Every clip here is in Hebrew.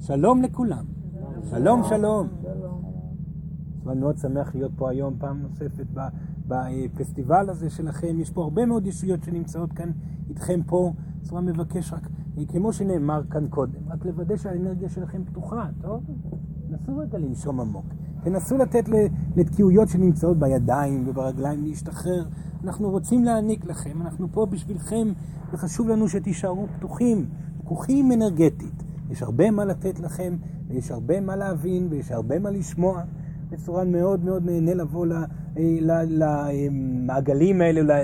שלום לכולם. שלום, שלום. אני מאוד שמח להיות פה היום פעם נוספת בפסטיבל הזה שלכם. יש פה הרבה מאוד ישויות שנמצאות כאן איתכם פה. אז אני מבקש רק, כמו שנאמר כאן קודם, רק לוודא שהאנרגיה שלכם פתוחה, טוב? נסו רגע לנשום עמוק. תנסו לתת לתקיעויות שנמצאות בידיים וברגליים להשתחרר. אנחנו רוצים להעניק לכם, אנחנו פה בשבילכם, וחשוב לנו שתישארו פתוחים, פתוחים אנרגטית. יש הרבה מה לתת לכם, ויש הרבה מה להבין, ויש הרבה מה לשמוע. בצורה מאוד מאוד נהנה לבוא למעגלים האלה,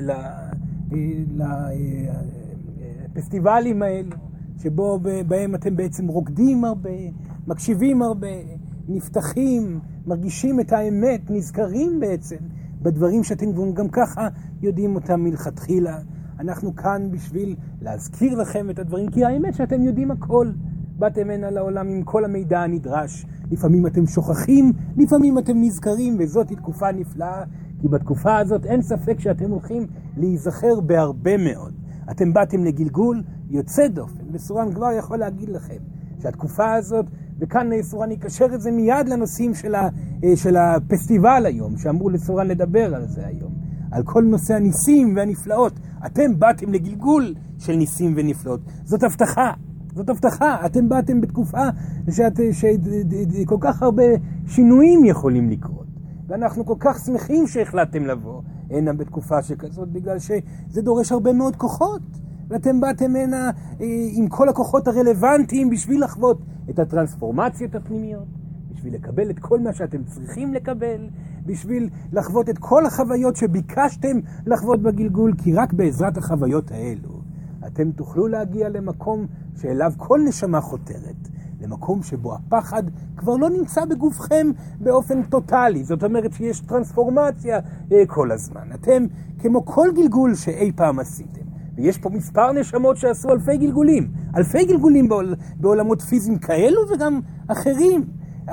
לפסטיבלים האלה, שבו בהם אתם בעצם רוקדים הרבה, מקשיבים הרבה, נפתחים, מרגישים את האמת, נזכרים בעצם בדברים שאתם גם ככה יודעים אותם מלכתחילה. אנחנו כאן בשביל להזכיר לכם את הדברים, כי האמת שאתם יודעים הכל. באתם הנה לעולם עם כל המידע הנדרש. לפעמים אתם שוכחים, לפעמים אתם נזכרים, וזאת היא תקופה נפלאה, כי בתקופה הזאת אין ספק שאתם הולכים להיזכר בהרבה מאוד. אתם באתם לגלגול יוצא דופן, וסורן כבר יכול להגיד לכם שהתקופה הזאת, וכאן סורן יקשר את זה מיד לנושאים של, ה, אה, של הפסטיבל היום, שאמרו לסורן לדבר על זה היום, על כל נושא הניסים והנפלאות. אתם באתם לגלגול של ניסים ונפלאות. זאת הבטחה. זאת הבטחה. אתם באתם בתקופה שאת, שכל כך הרבה שינויים יכולים לקרות. ואנחנו כל כך שמחים שהחלטתם לבוא הנה בתקופה שכזאת, בגלל שזה דורש הרבה מאוד כוחות. ואתם באתם הנה אה, עם כל הכוחות הרלוונטיים בשביל לחוות את הטרנספורמציות הפנימיות, בשביל לקבל את כל מה שאתם צריכים לקבל, בשביל לחוות את כל החוויות שביקשתם לחוות בגלגול, כי רק בעזרת החוויות האלו אתם תוכלו להגיע למקום שאליו כל נשמה חותרת, למקום שבו הפחד כבר לא נמצא בגופכם באופן טוטאלי. זאת אומרת שיש טרנספורמציה אה, כל הזמן. אתם כמו כל גלגול שאי פעם עשיתם. ויש פה מספר נשמות שעשו אלפי גלגולים, אלפי גלגולים בעול, בעולמות פיזיים כאלו וגם אחרים.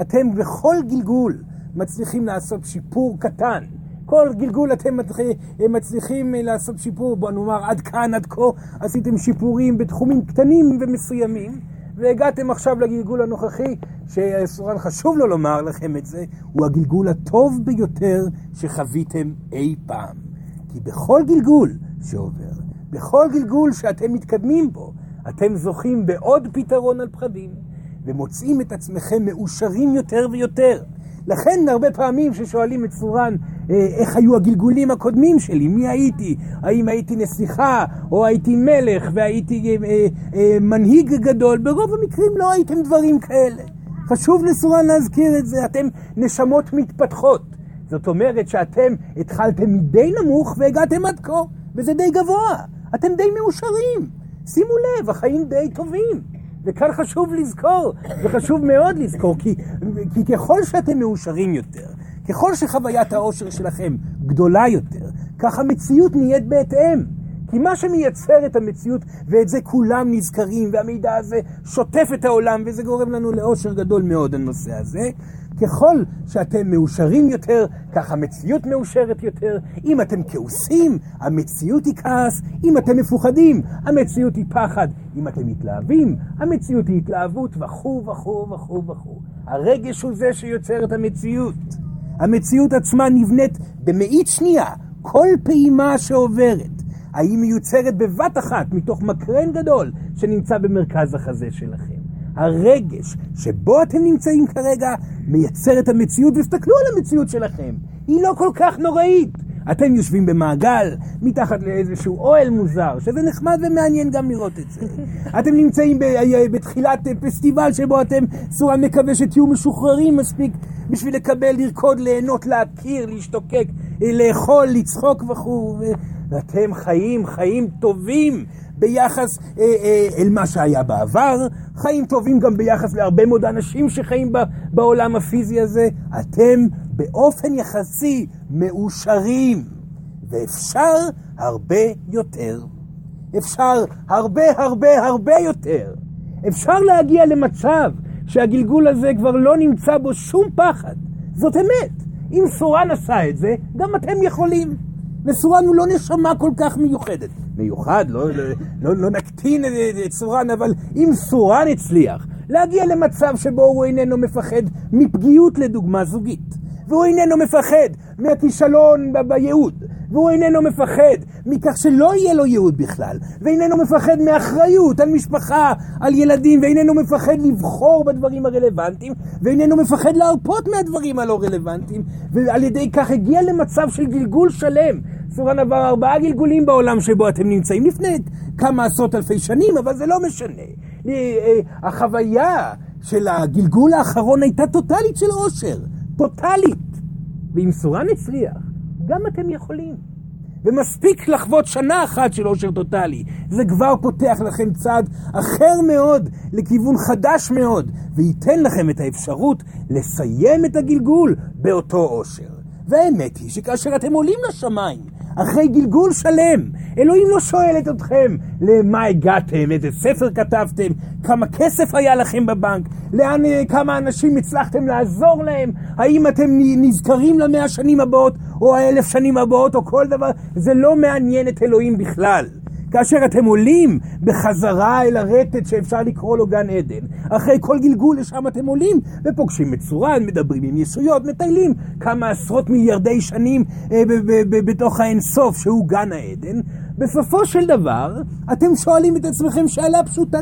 אתם בכל גלגול מצליחים לעשות שיפור קטן. כל גלגול אתם מצליחים לעשות שיפור, בוא נאמר עד כאן, עד כה, עשיתם שיפורים בתחומים קטנים ומסוימים, והגעתם עכשיו לגלגול הנוכחי, שסורן חשוב לו לומר לכם את זה, הוא הגלגול הטוב ביותר שחוויתם אי פעם. כי בכל גלגול שעובר, בכל גלגול שאתם מתקדמים בו, אתם זוכים בעוד פתרון על פחדים, ומוצאים את עצמכם מאושרים יותר ויותר. לכן הרבה פעמים ששואלים את סורן אה, איך היו הגלגולים הקודמים שלי, מי הייתי, האם הייתי נסיכה או הייתי מלך והייתי אה, אה, אה, מנהיג גדול, ברוב המקרים לא הייתם דברים כאלה. חשוב לסורן להזכיר את זה, אתם נשמות מתפתחות. זאת אומרת שאתם התחלתם מדי נמוך והגעתם עד כה, וזה די גבוה. אתם די מאושרים. שימו לב, החיים די טובים. וכאן חשוב לזכור, וחשוב מאוד לזכור, כי, כי ככל שאתם מאושרים יותר, ככל שחוויית האושר שלכם גדולה יותר, כך המציאות נהיית בהתאם. כי מה שמייצר את המציאות, ואת זה כולם נזכרים, והמידע הזה שוטף את העולם, וזה גורם לנו לאושר גדול מאוד הנושא הזה, ככל שאתם מאושרים יותר, כך המציאות מאושרת יותר. אם אתם כעוסים, המציאות היא כעס. אם אתם מפוחדים, המציאות היא פחד. אם אתם מתלהבים, המציאות היא התלהבות, וכו' וכו' וכו' וכו'. הרגש הוא זה שיוצר את המציאות. המציאות עצמה נבנית במאית שנייה, כל פעימה שעוברת. האם מיוצרת בבת אחת מתוך מקרן גדול שנמצא במרכז החזה שלכם. הרגש שבו אתם נמצאים כרגע מייצר את המציאות, וסתכלו על המציאות שלכם, היא לא כל כך נוראית. אתם יושבים במעגל, מתחת לאיזשהו אוהל מוזר, שזה נחמד ומעניין גם לראות את זה. אתם נמצאים בתחילת פסטיבל שבו אתם, סורה מקווה שתהיו משוחררים מספיק בשביל לקבל, לרקוד, ליהנות, להכיר, להשתוקק, לאכול, לצחוק וכו'. ואתם חיים חיים טובים ביחס אה, אה, אל מה שהיה בעבר, חיים טובים גם ביחס להרבה מאוד אנשים שחיים ב, בעולם הפיזי הזה. אתם באופן יחסי מאושרים, ואפשר הרבה יותר. אפשר הרבה הרבה הרבה יותר. אפשר להגיע למצב שהגלגול הזה כבר לא נמצא בו שום פחד. זאת אמת. אם סורן עשה את זה, גם אתם יכולים. וסורן הוא לא נשמה כל כך מיוחדת. מיוחד, לא, לא, לא, לא נקטין את סורן, אבל אם סורן הצליח להגיע למצב שבו הוא איננו מפחד מפגיעות לדוגמה זוגית, והוא איננו מפחד מהכישלון בייעוד, והוא איננו מפחד מכך שלא יהיה לו ייעוד בכלל, ואיננו מפחד מאחריות על משפחה, על ילדים, ואיננו מפחד לבחור בדברים הרלוונטיים, ואיננו מפחד להרפות מהדברים הלא רלוונטיים, ועל ידי כך הגיע למצב של גלגול שלם. סורן עבר ארבעה גלגולים בעולם שבו אתם נמצאים לפני כמה עשרות אלפי שנים, אבל זה לא משנה. אה, אה, החוויה של הגלגול האחרון הייתה טוטאלית של עושר, טוטאלית. ואם סורן הצליח, גם אתם יכולים. ומספיק לחוות שנה אחת של עושר טוטאלי. זה כבר פותח לכם צעד אחר מאוד, לכיוון חדש מאוד, וייתן לכם את האפשרות לסיים את הגלגול באותו עושר. והאמת היא שכאשר אתם עולים לשמיים, אחרי גלגול שלם. אלוהים לא שואלת אתכם למה הגעתם, איזה ספר כתבתם, כמה כסף היה לכם בבנק, לאן, כמה אנשים הצלחתם לעזור להם, האם אתם נזכרים למאה שנים הבאות, או האלף שנים הבאות, או כל דבר, זה לא מעניין את אלוהים בכלל. כאשר אתם עולים בחזרה אל הרטט שאפשר לקרוא לו גן עדן, אחרי כל גלגול לשם אתם עולים ופוגשים מצורן, מדברים עם ישויות, מטיילים כמה עשרות מיליארדי שנים אה, בתוך האינסוף שהוא גן העדן. בסופו של דבר, אתם שואלים את עצמכם שאלה פשוטה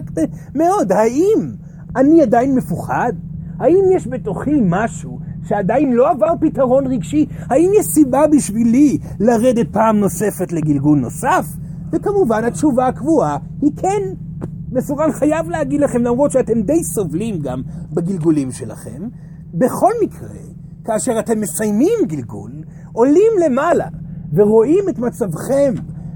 מאוד, האם אני עדיין מפוחד? האם יש בתוכי משהו שעדיין לא עבר פתרון רגשי? האם יש סיבה בשבילי לרדת פעם נוספת לגלגול נוסף? וכמובן התשובה הקבועה היא כן. מסורן חייב להגיד לכם, למרות שאתם די סובלים גם בגלגולים שלכם, בכל מקרה, כאשר אתם מסיימים גלגול, עולים למעלה ורואים את מצבכם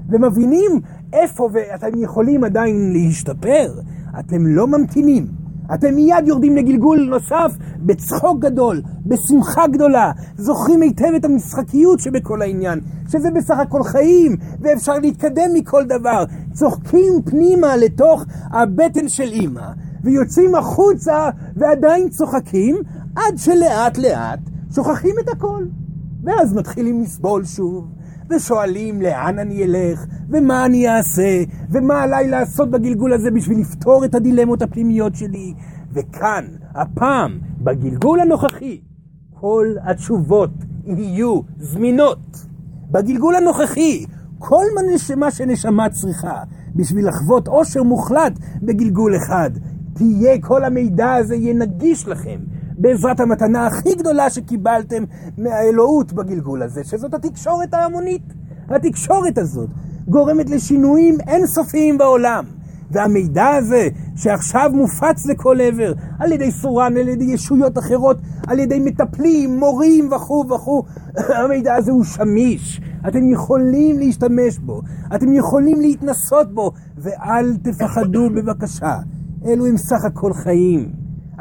ומבינים איפה ואתם יכולים עדיין להשתפר, אתם לא ממתינים. אתם מיד יורדים לגלגול נוסף בצחוק גדול, בשמחה גדולה, זוכרים היטב את המשחקיות שבכל העניין, שזה בסך הכל חיים, ואפשר להתקדם מכל דבר. צוחקים פנימה לתוך הבטן של אימא, ויוצאים החוצה ועדיין צוחקים, עד שלאט לאט שוכחים את הכל. ואז מתחילים לסבול שוב, ושואלים לאן אני אלך, ומה אני אעשה, ומה עליי לעשות בגלגול הזה בשביל לפתור את הדילמות הפנימיות שלי. וכאן, הפעם, בגלגול הנוכחי, כל התשובות יהיו זמינות. בגלגול הנוכחי, כל מה שנשמה צריכה בשביל לחוות עושר מוחלט בגלגול אחד, תהיה, כל המידע הזה יהיה נגיש לכם. בעזרת המתנה הכי גדולה שקיבלתם מהאלוהות בגלגול הזה, שזאת התקשורת ההמונית. התקשורת הזאת גורמת לשינויים אינסופיים בעולם. והמידע הזה שעכשיו מופץ לכל עבר על ידי סורן, על ידי ישויות אחרות, על ידי מטפלים, מורים וכו' וכו', המידע הזה הוא שמיש. אתם יכולים להשתמש בו, אתם יכולים להתנסות בו, ואל תפחדו בבקשה. אלו הם סך הכל חיים.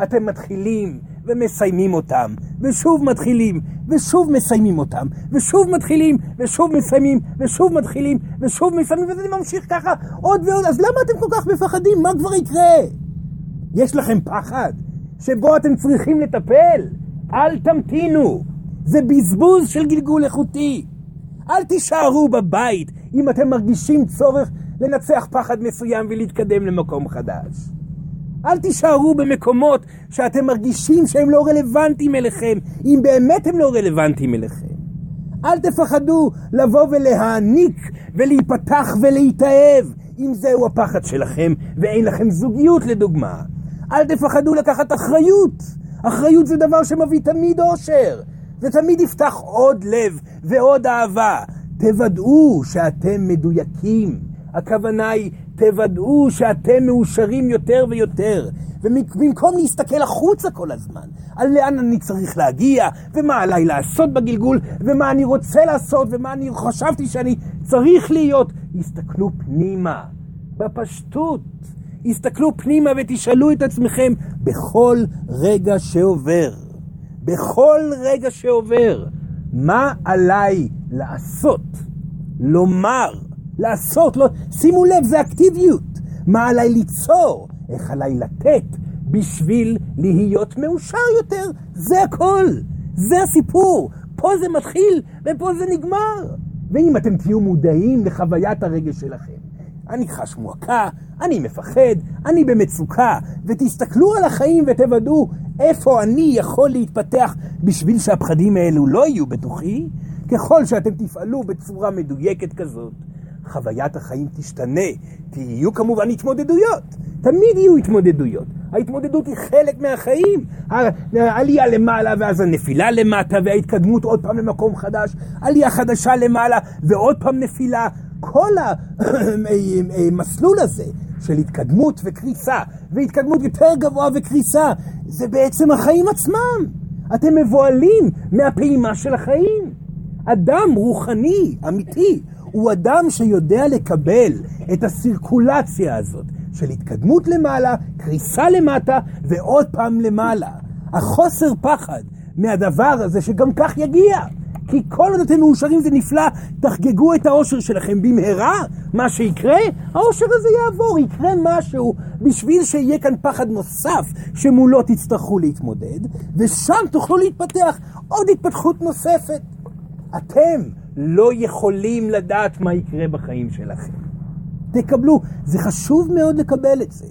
אתם מתחילים ומסיימים אותם, ושוב מתחילים, ושוב מסיימים אותם, ושוב מתחילים, ושוב מסיימים, ושוב מתחילים, ושוב מסיימים, וזה ממשיך ככה עוד ועוד. אז למה אתם כל כך מפחדים? מה כבר יקרה? יש לכם פחד שבו אתם צריכים לטפל? אל תמתינו. זה בזבוז של גלגול איכותי. אל תישארו בבית אם אתם מרגישים צורך לנצח פחד מסוים ולהתקדם למקום חדש. אל תישארו במקומות שאתם מרגישים שהם לא רלוונטיים אליכם, אם באמת הם לא רלוונטיים אליכם. אל תפחדו לבוא ולהעניק ולהיפתח ולהתאהב, אם זהו הפחד שלכם ואין לכם זוגיות לדוגמה. אל תפחדו לקחת אחריות. אחריות זה דבר שמביא תמיד אושר. זה תמיד יפתח עוד לב ועוד אהבה. תוודאו שאתם מדויקים. הכוונה היא תוודאו שאתם מאושרים יותר ויותר. ובמקום להסתכל החוצה כל הזמן, על לאן אני צריך להגיע, ומה עליי לעשות בגלגול, ומה אני רוצה לעשות, ומה אני חשבתי שאני צריך להיות, הסתכלו פנימה, בפשטות. הסתכלו פנימה ותשאלו את עצמכם בכל רגע שעובר, בכל רגע שעובר, מה עליי לעשות, לומר, לעשות, לא, שימו לב, זה אקטיביות. מה עליי ליצור? איך עליי לתת בשביל להיות מאושר יותר? זה הכל. זה הסיפור. פה זה מתחיל ופה זה נגמר. ואם אתם תהיו מודעים לחוויית הרגש שלכם, אני חש מועקה, אני מפחד, אני במצוקה, ותסתכלו על החיים ותוודאו איפה אני יכול להתפתח בשביל שהפחדים האלו לא יהיו בתוכי, ככל שאתם תפעלו בצורה מדויקת כזאת, חוויית החיים תשתנה. תהיו כמובן התמודדויות, תמיד יהיו התמודדויות. ההתמודדות היא חלק מהחיים. העלייה למעלה ואז הנפילה למטה וההתקדמות עוד פעם למקום חדש, עלייה חדשה למעלה ועוד פעם נפילה. כל המסלול הזה של התקדמות וקריסה, והתקדמות יותר גבוהה וקריסה, זה בעצם החיים עצמם. אתם מבוהלים מהפעימה של החיים. אדם רוחני, אמיתי, הוא אדם שיודע לקבל את הסירקולציה הזאת של התקדמות למעלה, קריסה למטה ועוד פעם למעלה. החוסר פחד מהדבר הזה שגם כך יגיע. כי כל עוד אתם מאושרים זה נפלא, תחגגו את האושר שלכם במהרה, מה שיקרה, האושר הזה יעבור, יקרה משהו בשביל שיהיה כאן פחד נוסף שמולו תצטרכו להתמודד, ושם תוכלו להתפתח עוד התפתחות נוספת. אתם לא יכולים לדעת מה יקרה בחיים שלכם. תקבלו, זה חשוב מאוד לקבל את זה.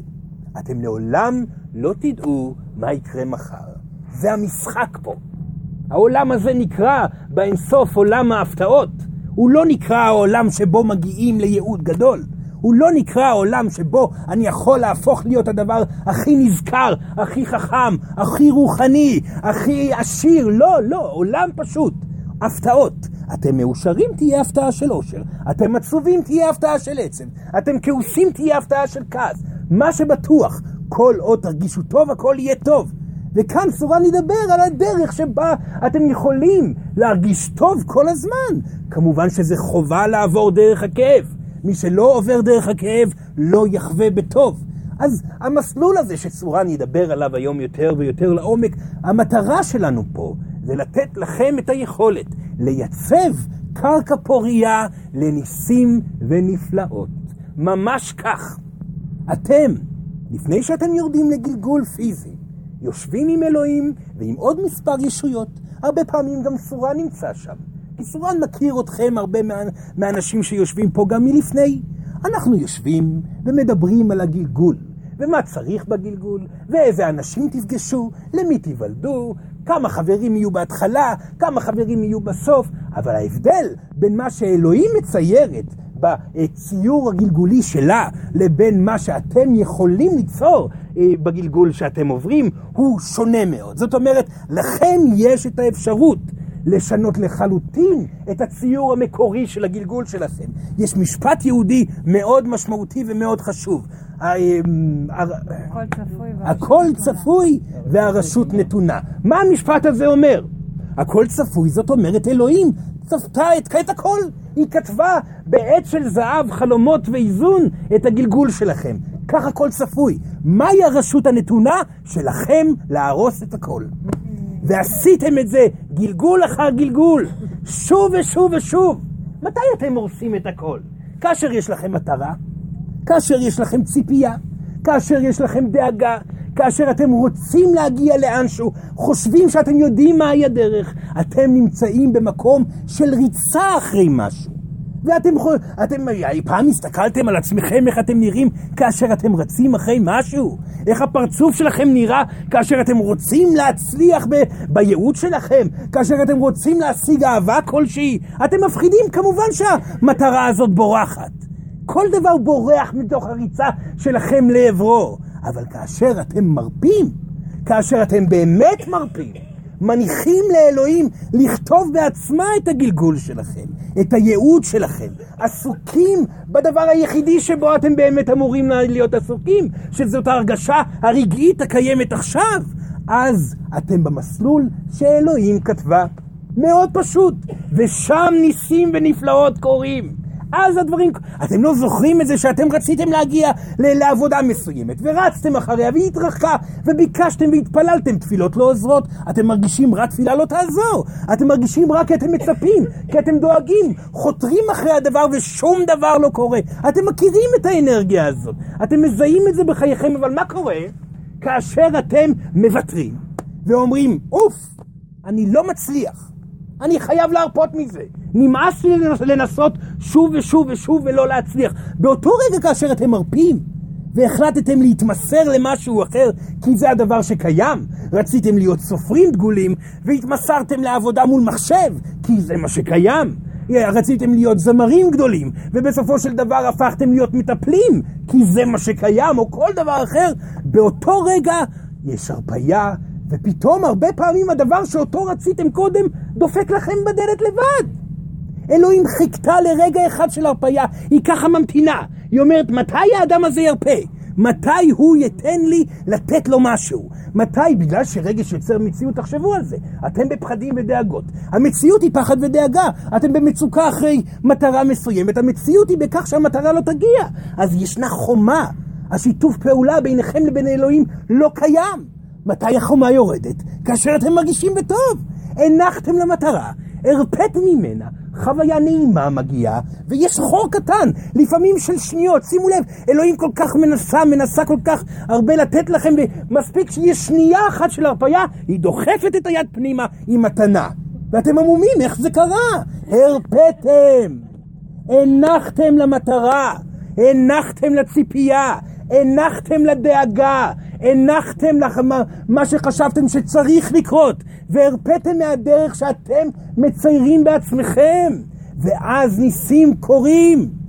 אתם לעולם לא תדעו מה יקרה מחר. זה המשחק פה. העולם הזה נקרא באינסוף עולם ההפתעות. הוא לא נקרא העולם שבו מגיעים לייעוד גדול. הוא לא נקרא העולם שבו אני יכול להפוך להיות הדבר הכי נזכר, הכי חכם, הכי רוחני, הכי עשיר. לא, לא, עולם פשוט. הפתעות. אתם מאושרים, תהיה הפתעה של אושר. אתם עצובים, תהיה הפתעה של עצב. אתם כעוסים, תהיה הפתעה של כעס. מה שבטוח, כל עוד תרגישו טוב, הכל יהיה טוב. וכאן סורן ידבר על הדרך שבה אתם יכולים להרגיש טוב כל הזמן. כמובן שזה חובה לעבור דרך הכאב. מי שלא עובר דרך הכאב לא יחווה בטוב. אז המסלול הזה שסורן ידבר עליו היום יותר ויותר לעומק, המטרה שלנו פה זה לתת לכם את היכולת לייצב קרקע פורייה לניסים ונפלאות. ממש כך. אתם, לפני שאתם יורדים לגלגול פיזי, יושבים עם אלוהים ועם עוד מספר ישויות. הרבה פעמים גם סורן נמצא שם. כי סורן מכיר אתכם, הרבה מהאנשים שיושבים פה גם מלפני. אנחנו יושבים ומדברים על הגלגול, ומה צריך בגלגול, ואיזה אנשים תפגשו, למי תיוולדו, כמה חברים יהיו בהתחלה, כמה חברים יהיו בסוף, אבל ההבדל בין מה שאלוהים מציירת בציור הגלגולי שלה לבין מה שאתם יכולים ליצור אה, בגלגול שאתם עוברים, הוא שונה מאוד. זאת אומרת, לכם יש את האפשרות לשנות לחלוטין את הציור המקורי של הגלגול שלכם. יש משפט יהודי מאוד משמעותי ומאוד חשוב. הכל צפוי והרשות נתונה. מה המשפט הזה אומר? הכל צפוי, זאת אומרת אלוהים צפתה את, את הכל. היא כתבה בעץ של זהב, חלומות ואיזון את הגלגול שלכם. כך הכל צפוי. מהי הרשות הנתונה? שלכם להרוס את הכל. ועשיתם את זה גלגול אחר גלגול, שוב ושוב ושוב. מתי אתם הורסים את הכל? כאשר יש לכם מטרה, כאשר יש לכם ציפייה, כאשר יש לכם דאגה, כאשר אתם רוצים להגיע לאנשהו, חושבים שאתם יודעים מהי הדרך, אתם נמצאים במקום של ריצה אחרי משהו. ואתם אתם, פעם הסתכלתם על עצמכם איך אתם נראים כאשר אתם רצים אחרי משהו? איך הפרצוף שלכם נראה כאשר אתם רוצים להצליח ב, בייעוד שלכם? כאשר אתם רוצים להשיג אהבה כלשהי? אתם מפחידים כמובן שהמטרה הזאת בורחת. כל דבר בורח מתוך הריצה שלכם לעברו. אבל כאשר אתם מרפים, כאשר אתם באמת מרפים, מניחים לאלוהים לכתוב בעצמה את הגלגול שלכם, את הייעוד שלכם, עסוקים בדבר היחידי שבו אתם באמת אמורים להיות עסוקים, שזאת ההרגשה הרגעית הקיימת עכשיו, אז אתם במסלול שאלוהים כתבה. מאוד פשוט, ושם ניסים ונפלאות קורים. אז הדברים... אתם לא זוכרים את זה שאתם רציתם להגיע לעבודה מסוימת, ורצתם אחריה, והיא התרחקה, וביקשתם והתפללתם, תפילות לא עוזרות. אתם מרגישים רק תפילה לא תעזור. אתם מרגישים רק כי אתם מצפים, כי אתם דואגים, חותרים אחרי הדבר ושום דבר לא קורה. אתם מכירים את האנרגיה הזאת. אתם מזהים את זה בחייכם, אבל מה קורה כאשר אתם מוותרים ואומרים, אוף, אני לא מצליח. אני חייב להרפות מזה. נמאס לי לנסות שוב ושוב ושוב ולא להצליח. באותו רגע כאשר אתם מרפים, והחלטתם להתמסר למשהו אחר, כי זה הדבר שקיים. רציתם להיות סופרים דגולים, והתמסרתם לעבודה מול מחשב, כי זה מה שקיים. רציתם להיות זמרים גדולים, ובסופו של דבר הפכתם להיות מטפלים, כי זה מה שקיים, או כל דבר אחר. באותו רגע יש הרפייה, ופתאום הרבה פעמים הדבר שאותו רציתם קודם דופק לכם בדלת לבד. אלוהים חיכתה לרגע אחד של הרפייה, היא ככה ממתינה. היא אומרת, מתי האדם הזה ירפה? מתי הוא ייתן לי לתת לו משהו? מתי? בגלל שרגש יוצר מציאות, תחשבו על זה. אתם בפחדים ודאגות. המציאות היא פחד ודאגה. אתם במצוקה אחרי מטרה מסוימת. המציאות היא בכך שהמטרה לא תגיע. אז ישנה חומה. השיתוף פעולה ביניכם לבין אלוהים לא קיים. מתי החומה יורדת? כאשר אתם מרגישים בטוב. הנחתם למטרה, הרפאתם ממנה, חוויה נעימה מגיעה, ויש חור קטן, לפעמים של שניות. שימו לב, אלוהים כל כך מנסה, מנסה כל כך הרבה לתת לכם, ומספיק שיש שנייה אחת של הרפאיה, היא דוחפת את היד פנימה עם מתנה. ואתם עמומים, איך זה קרה? הרפאתם, הנחתם למטרה, הנחתם לציפייה, הנחתם לדאגה, הנחתם לך מה שחשבתם שצריך לקרות, והרפאתם מהדרך שאתם מציירים בעצמכם, ואז ניסים קורים.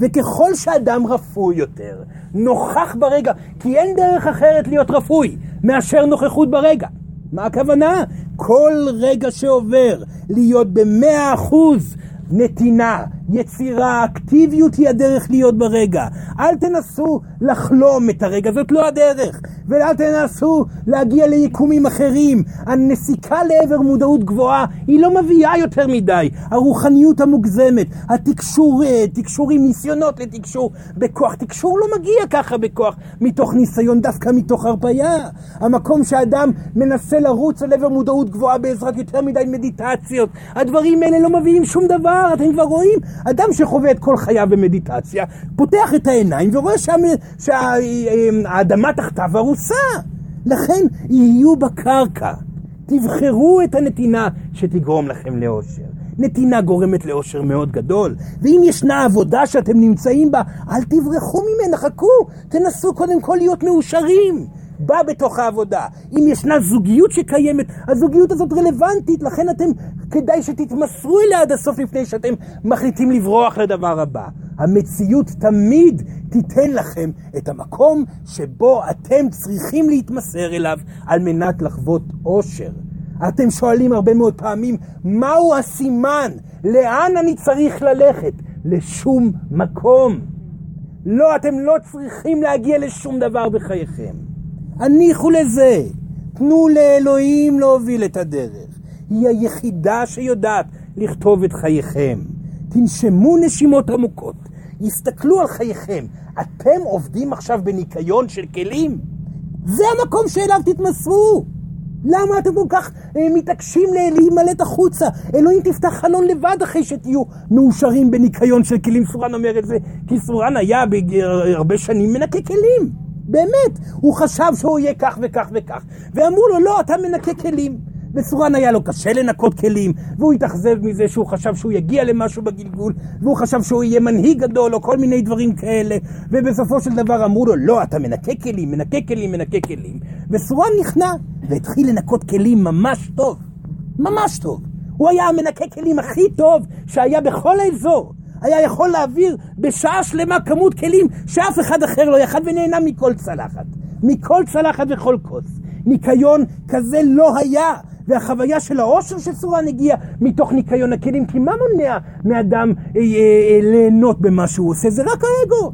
וככל שאדם רפוי יותר, נוכח ברגע, כי אין דרך אחרת להיות רפוי מאשר נוכחות ברגע. מה הכוונה? כל רגע שעובר להיות במאה אחוז נתינה, יצירה, אקטיביות היא הדרך להיות ברגע. אל תנסו לחלום את הרגע, זאת לא הדרך. ואל תנסו להגיע ליקומים אחרים. הנסיקה לעבר מודעות גבוהה היא לא מביאה יותר מדי. הרוחניות המוגזמת, התקשור, אה, תקשורים, ניסיונות לתקשור בכוח. תקשור לא מגיע ככה בכוח, מתוך ניסיון, דווקא מתוך הרפאיה. המקום שאדם מנסה לרוץ על עבר מודעות גבוהה בעזרת יותר מדי מדיטציות. הדברים האלה לא מביאים שום דבר, אתם כבר רואים? אדם שחווה את כל חייו במדיטציה, פותח את העיניים ורואה שהאדמה תחתיו הרוסה. לכן יהיו בקרקע. תבחרו את הנתינה שתגרום לכם לאושר. נתינה גורמת לאושר מאוד גדול, ואם ישנה עבודה שאתם נמצאים בה, אל תברחו ממנה, חכו, תנסו קודם כל להיות מאושרים. בא בתוך העבודה. אם ישנה זוגיות שקיימת, הזוגיות הזאת רלוונטית, לכן אתם, כדאי שתתמסרו אליה עד הסוף לפני שאתם מחליטים לברוח לדבר הבא. המציאות תמיד תיתן לכם את המקום שבו אתם צריכים להתמסר אליו על מנת לחוות אושר. אתם שואלים הרבה מאוד פעמים, מהו הסימן? לאן אני צריך ללכת? לשום מקום. לא, אתם לא צריכים להגיע לשום דבר בחייכם. הניחו לזה. תנו לאלוהים להוביל את הדרך. היא היחידה שיודעת לכתוב את חייכם. תנשמו נשימות עמוקות. הסתכלו על חייכם. אתם עובדים עכשיו בניקיון של כלים? זה המקום שאליו תתמסרו. למה אתם כל כך אה, מתעקשים להימלט החוצה? אלוהים תפתח חלון לבד אחרי שתהיו מאושרים בניקיון של כלים. סורן אומר את זה, כי סורן היה הרבה שנים מנקה כלים. באמת, הוא חשב שהוא יהיה כך וכך וכך. ואמרו לו, לא, אתה מנקה כלים. וסורן היה לו קשה לנקות כלים, והוא התאכזב מזה שהוא חשב שהוא יגיע למשהו בגלגול, והוא חשב שהוא יהיה מנהיג גדול, או כל מיני דברים כאלה, ובסופו של דבר אמרו לו, לא, אתה מנקה כלים, מנקה כלים, מנקה כלים. וסורן נכנע, והתחיל לנקות כלים ממש טוב. ממש טוב. הוא היה המנקה כלים הכי טוב שהיה בכל האזור. היה יכול להעביר בשעה שלמה כמות כלים שאף אחד אחר לא יכל ונהנה מכל צלחת. מכל צלחת וכל כוס. ניקיון כזה לא היה. והחוויה של העושר שסורן הגיע מתוך ניקיון הכלים, כי מה מונע מאדם אה, אה, אה, ליהנות במה שהוא עושה? זה רק האגו.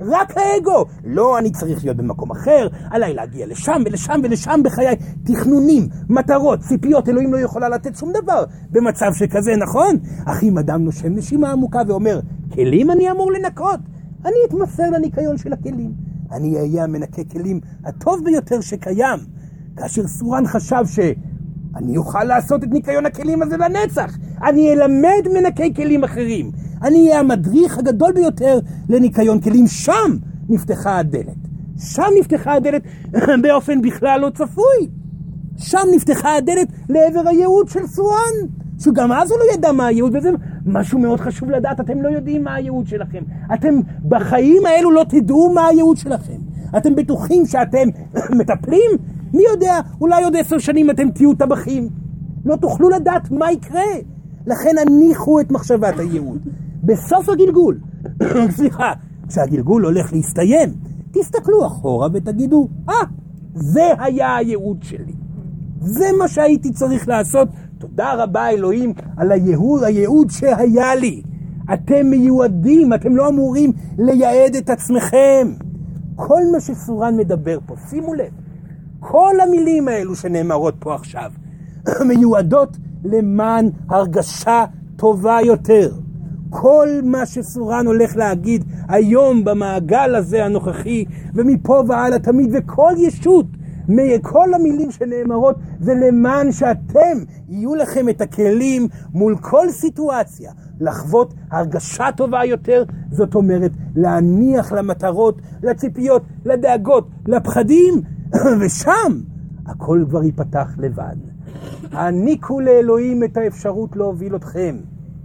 רק האגו. לא, אני צריך להיות במקום אחר, עליי להגיע לשם ולשם ולשם בחיי. תכנונים, מטרות, ציפיות, אלוהים לא יכולה לתת שום דבר במצב שכזה, נכון? אך אם אדם נושם נשימה עמוקה ואומר, כלים אני אמור לנקות, אני אתמסר לניקיון של הכלים. אני אהיה המנקה כלים הטוב ביותר שקיים. כאשר סורן חשב ש... אני אוכל לעשות את ניקיון הכלים הזה לנצח. אני אלמד מנקי כלים אחרים. אני אהיה המדריך הגדול ביותר לניקיון כלים. שם נפתחה הדלת. שם נפתחה הדלת באופן בכלל לא צפוי. שם נפתחה הדלת לעבר הייעוד של סואן. שגם אז הוא לא ידע מה הייעוד, וזה משהו מאוד חשוב לדעת, אתם לא יודעים מה הייעוד שלכם. אתם בחיים האלו לא תדעו מה הייעוד שלכם. אתם בטוחים שאתם מטפלים? מי יודע, אולי עוד עשר שנים אתם תהיו טבחים. לא תוכלו לדעת מה יקרה. לכן הניחו את מחשבת הייעוד. בסוף הגלגול, סליחה, כשהגלגול הולך להסתיים, תסתכלו אחורה ותגידו, אה, ah, זה היה הייעוד שלי. זה מה שהייתי צריך לעשות. תודה רבה אלוהים על הייעוד, הייעוד שהיה לי. אתם מיועדים, אתם לא אמורים לייעד את עצמכם. כל מה שסורן מדבר פה, שימו לב, כל המילים האלו שנאמרות פה עכשיו, מיועדות למען הרגשה טובה יותר. כל מה שסורן הולך להגיד היום במעגל הזה הנוכחי, ומפה והלאה תמיד, וכל ישות, מכל המילים שנאמרות, זה למען שאתם, יהיו לכם את הכלים מול כל סיטואציה, לחוות הרגשה טובה יותר, זאת אומרת, להניח למטרות, לציפיות, לדאגות, לפחדים, ושם הכל כבר ייפתח לבד. העניקו לאלוהים את האפשרות להוביל אתכם.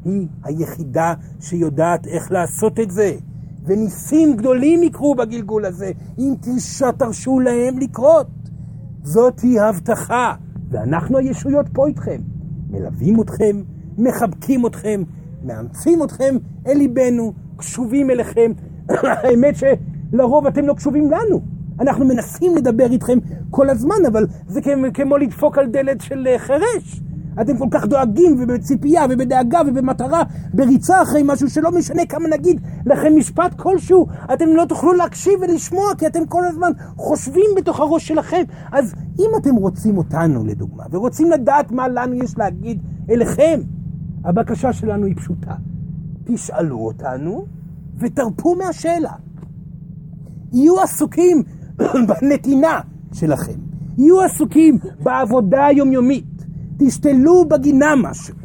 היא היחידה שיודעת איך לעשות את זה. וניסים גדולים יקרו בגלגול הזה, אם תרשו להם לקרות. זאת היא הבטחה, ואנחנו הישויות פה איתכם. מלווים אתכם, מחבקים אתכם, מאמצים אתכם אל ליבנו, קשובים אליכם. האמת שלרוב אתם לא קשובים לנו. אנחנו מנסים לדבר איתכם כל הזמן, אבל זה כמו לדפוק על דלת של אה, חירש. אתם כל כך דואגים ובציפייה ובדאגה ובמטרה, בריצה אחרי משהו שלא משנה כמה נגיד לכם משפט כלשהו, אתם לא תוכלו להקשיב ולשמוע כי אתם כל הזמן חושבים בתוך הראש שלכם. אז אם אתם רוצים אותנו לדוגמה, ורוצים לדעת מה לנו יש להגיד אליכם, הבקשה שלנו היא פשוטה. תשאלו אותנו ותרפו מהשאלה. יהיו עסוקים בנתינה שלכם. יהיו עסוקים בעבודה היומיומית. תשתלו בגינה משהו.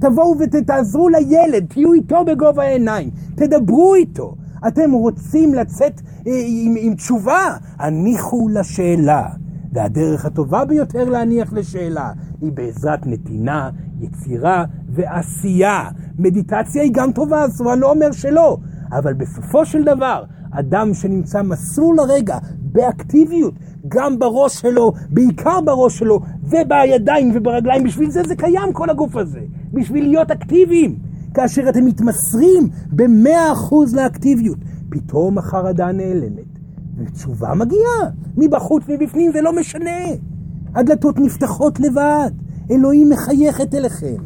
תבואו ותעזרו לילד, תהיו איתו בגובה העיניים, תדברו איתו. אתם רוצים לצאת אה, עם, עם תשובה? הניחו לשאלה. והדרך הטובה ביותר להניח לשאלה היא בעזרת נתינה, יצירה ועשייה. מדיטציה היא גם טובה, אז אני לא אומר שלא, אבל בסופו של דבר, אדם שנמצא מסור לרגע, באקטיביות, גם בראש שלו, בעיקר בראש שלו, ובידיים וברגליים, בשביל זה זה קיים כל הגוף הזה, בשביל להיות אקטיביים. כאשר אתם מתמסרים במאה אחוז לאקטיביות, פתאום החרדה נעלמת, ותשובה מגיעה, מבחוץ, מבפנים, זה לא משנה. הדלתות נפתחות לבד, אלוהים מחייכת אליכם,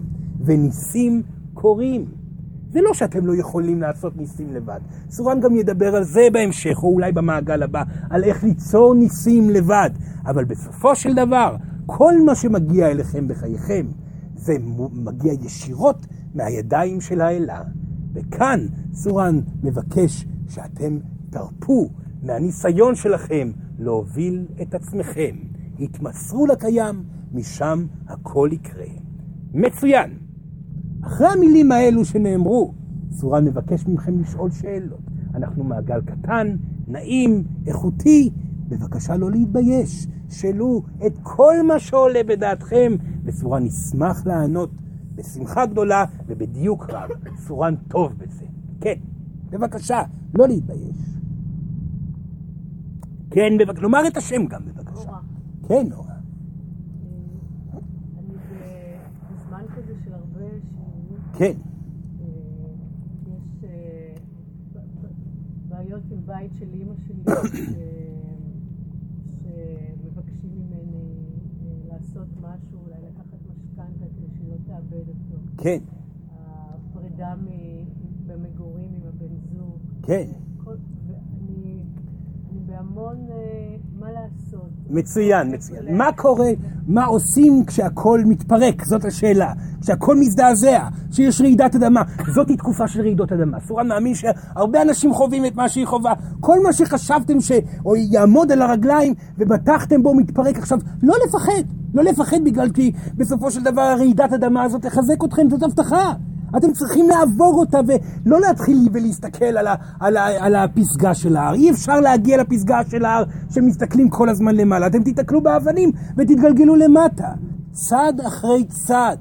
וניסים קורים. זה לא שאתם לא יכולים לעשות ניסים לבד. סורן גם ידבר על זה בהמשך, או אולי במעגל הבא, על איך ליצור ניסים לבד. אבל בסופו של דבר, כל מה שמגיע אליכם בחייכם, זה מגיע ישירות מהידיים של האלה. וכאן סורן מבקש שאתם תרפו מהניסיון שלכם להוביל את עצמכם. התמסרו לקיים, משם הכל יקרה. מצוין. אחרי המילים האלו שנאמרו, סורן מבקש מכם לשאול שאלות. אנחנו מעגל קטן, נעים, איכותי, בבקשה לא להתבייש. שאלו את כל מה שעולה בדעתכם, וסורן ישמח לענות בשמחה גדולה ובדיוק רב. סורן טוב בזה. כן, בבקשה, לא להתבייש. כן, בבקשה, לומר את השם גם בבקשה. כן, נורא. כן. יש אה, בעיות עם בית של אימא שלי, שמבקשים ממני אה, לעשות משהו, אולי לקחת משכנתה כדי שהיא לא תאבד אותו. כן. הפרידה במגורים עם הבן זוג. כן. ואני בהמון אה, מה לעשות. מצוין, מצוין. מה קורה, מה עושים כשהכול מתפרק? זאת השאלה. כשהכול מזדעזע, שיש רעידת אדמה. זאת היא תקופה של רעידות אדמה. סורן מאמין שהרבה אנשים חווים את מה שהיא חווה. כל מה שחשבתם שיעמוד על הרגליים ובטחתם בו מתפרק עכשיו, לא לפחד. לא לפחד בגלל כי בסופו של דבר רעידת אדמה הזאת תחזק אתכם, זאת הבטחה. אתם צריכים לעבור אותה ולא להתחיל ולהסתכל על, ה, על, ה, על הפסגה של ההר. אי אפשר להגיע לפסגה של ההר שמסתכלים כל הזמן למעלה. אתם תיתקלו באבנים ותתגלגלו למטה. צעד אחרי צעד.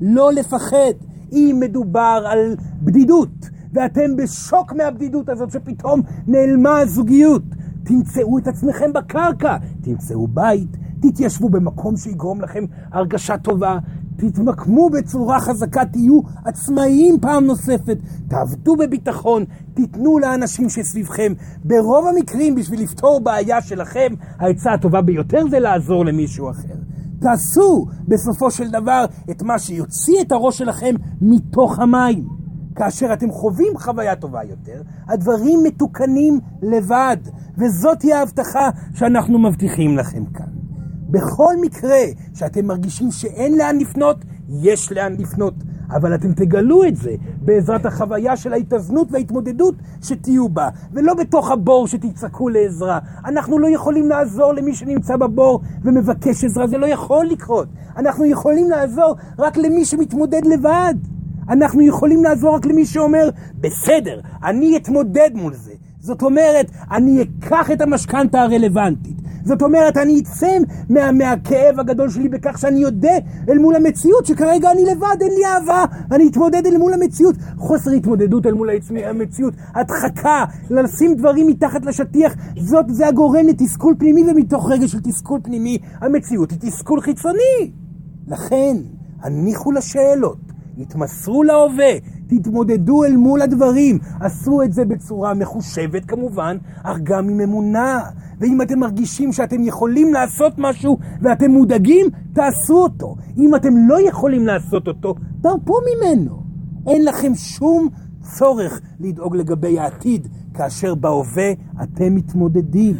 לא לפחד. אם מדובר על בדידות, ואתם בשוק מהבדידות הזאת שפתאום נעלמה הזוגיות, תמצאו את עצמכם בקרקע, תמצאו בית, תתיישבו במקום שיגרום לכם הרגשה טובה, תתמקמו בצורה חזקה, תהיו עצמאיים פעם נוספת, תעבדו בביטחון, תיתנו לאנשים שסביבכם. ברוב המקרים, בשביל לפתור בעיה שלכם, העצה הטובה ביותר זה לעזור למישהו אחר. תעשו בסופו של דבר את מה שיוציא את הראש שלכם מתוך המים. כאשר אתם חווים חוויה טובה יותר, הדברים מתוקנים לבד, וזאת היא ההבטחה שאנחנו מבטיחים לכם כאן. בכל מקרה שאתם מרגישים שאין לאן לפנות, יש לאן לפנות. אבל אתם תגלו את זה בעזרת החוויה של ההתאזנות וההתמודדות שתהיו בה, ולא בתוך הבור שתצעקו לעזרה. אנחנו לא יכולים לעזור למי שנמצא בבור ומבקש עזרה, זה לא יכול לקרות. אנחנו יכולים לעזור רק למי שמתמודד לבד. אנחנו יכולים לעזור רק למי שאומר, בסדר, אני אתמודד מול זה. זאת אומרת, אני אקח את המשכנתה הרלוונטית. זאת אומרת, אני אצא מה, מהכאב הגדול שלי בכך שאני יודע אל מול המציאות שכרגע אני לבד, אין לי אהבה, אני אתמודד אל מול המציאות. חוסר התמודדות אל מול המציאות, הדחקה, לשים דברים מתחת לשטיח, זאת, זה הגורם לתסכול פנימי, ומתוך רגע של תסכול פנימי, המציאות היא תסכול חיצוני. לכן, הניחו לשאלות, התמסרו להווה, תתמודדו אל מול הדברים. עשו את זה בצורה מחושבת כמובן, אך גם עם אמונה. ואם אתם מרגישים שאתם יכולים לעשות משהו ואתם מודאגים, תעשו אותו. אם אתם לא יכולים לעשות אותו, תרפו ממנו. אין לכם שום צורך לדאוג לגבי העתיד, כאשר בהווה אתם מתמודדים.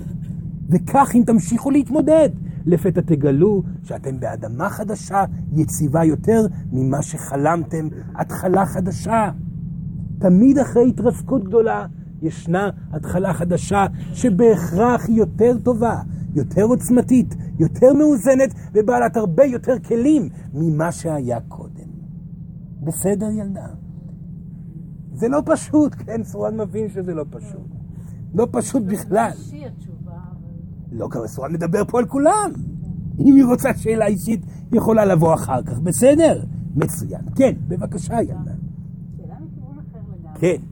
וכך אם תמשיכו להתמודד, לפתע תגלו שאתם באדמה חדשה, יציבה יותר ממה שחלמתם, התחלה חדשה. תמיד אחרי התרסקות גדולה ישנה התחלה חדשה שבהכרח היא יותר טובה, יותר עוצמתית, יותר מאוזנת ובעלת הרבה יותר כלים ממה שהיה קודם. בסדר, ילדה? זה לא פשוט, כן, סורן מבין שזה לא פשוט. לא פשוט בכלל. לא, כמה סורן מדבר פה על כולם. אם היא רוצה שאלה אישית, היא יכולה לבוא אחר כך, בסדר? מצוין. כן, בבקשה, ילדה. שאלה מכיוון אחר לגמרי. כן.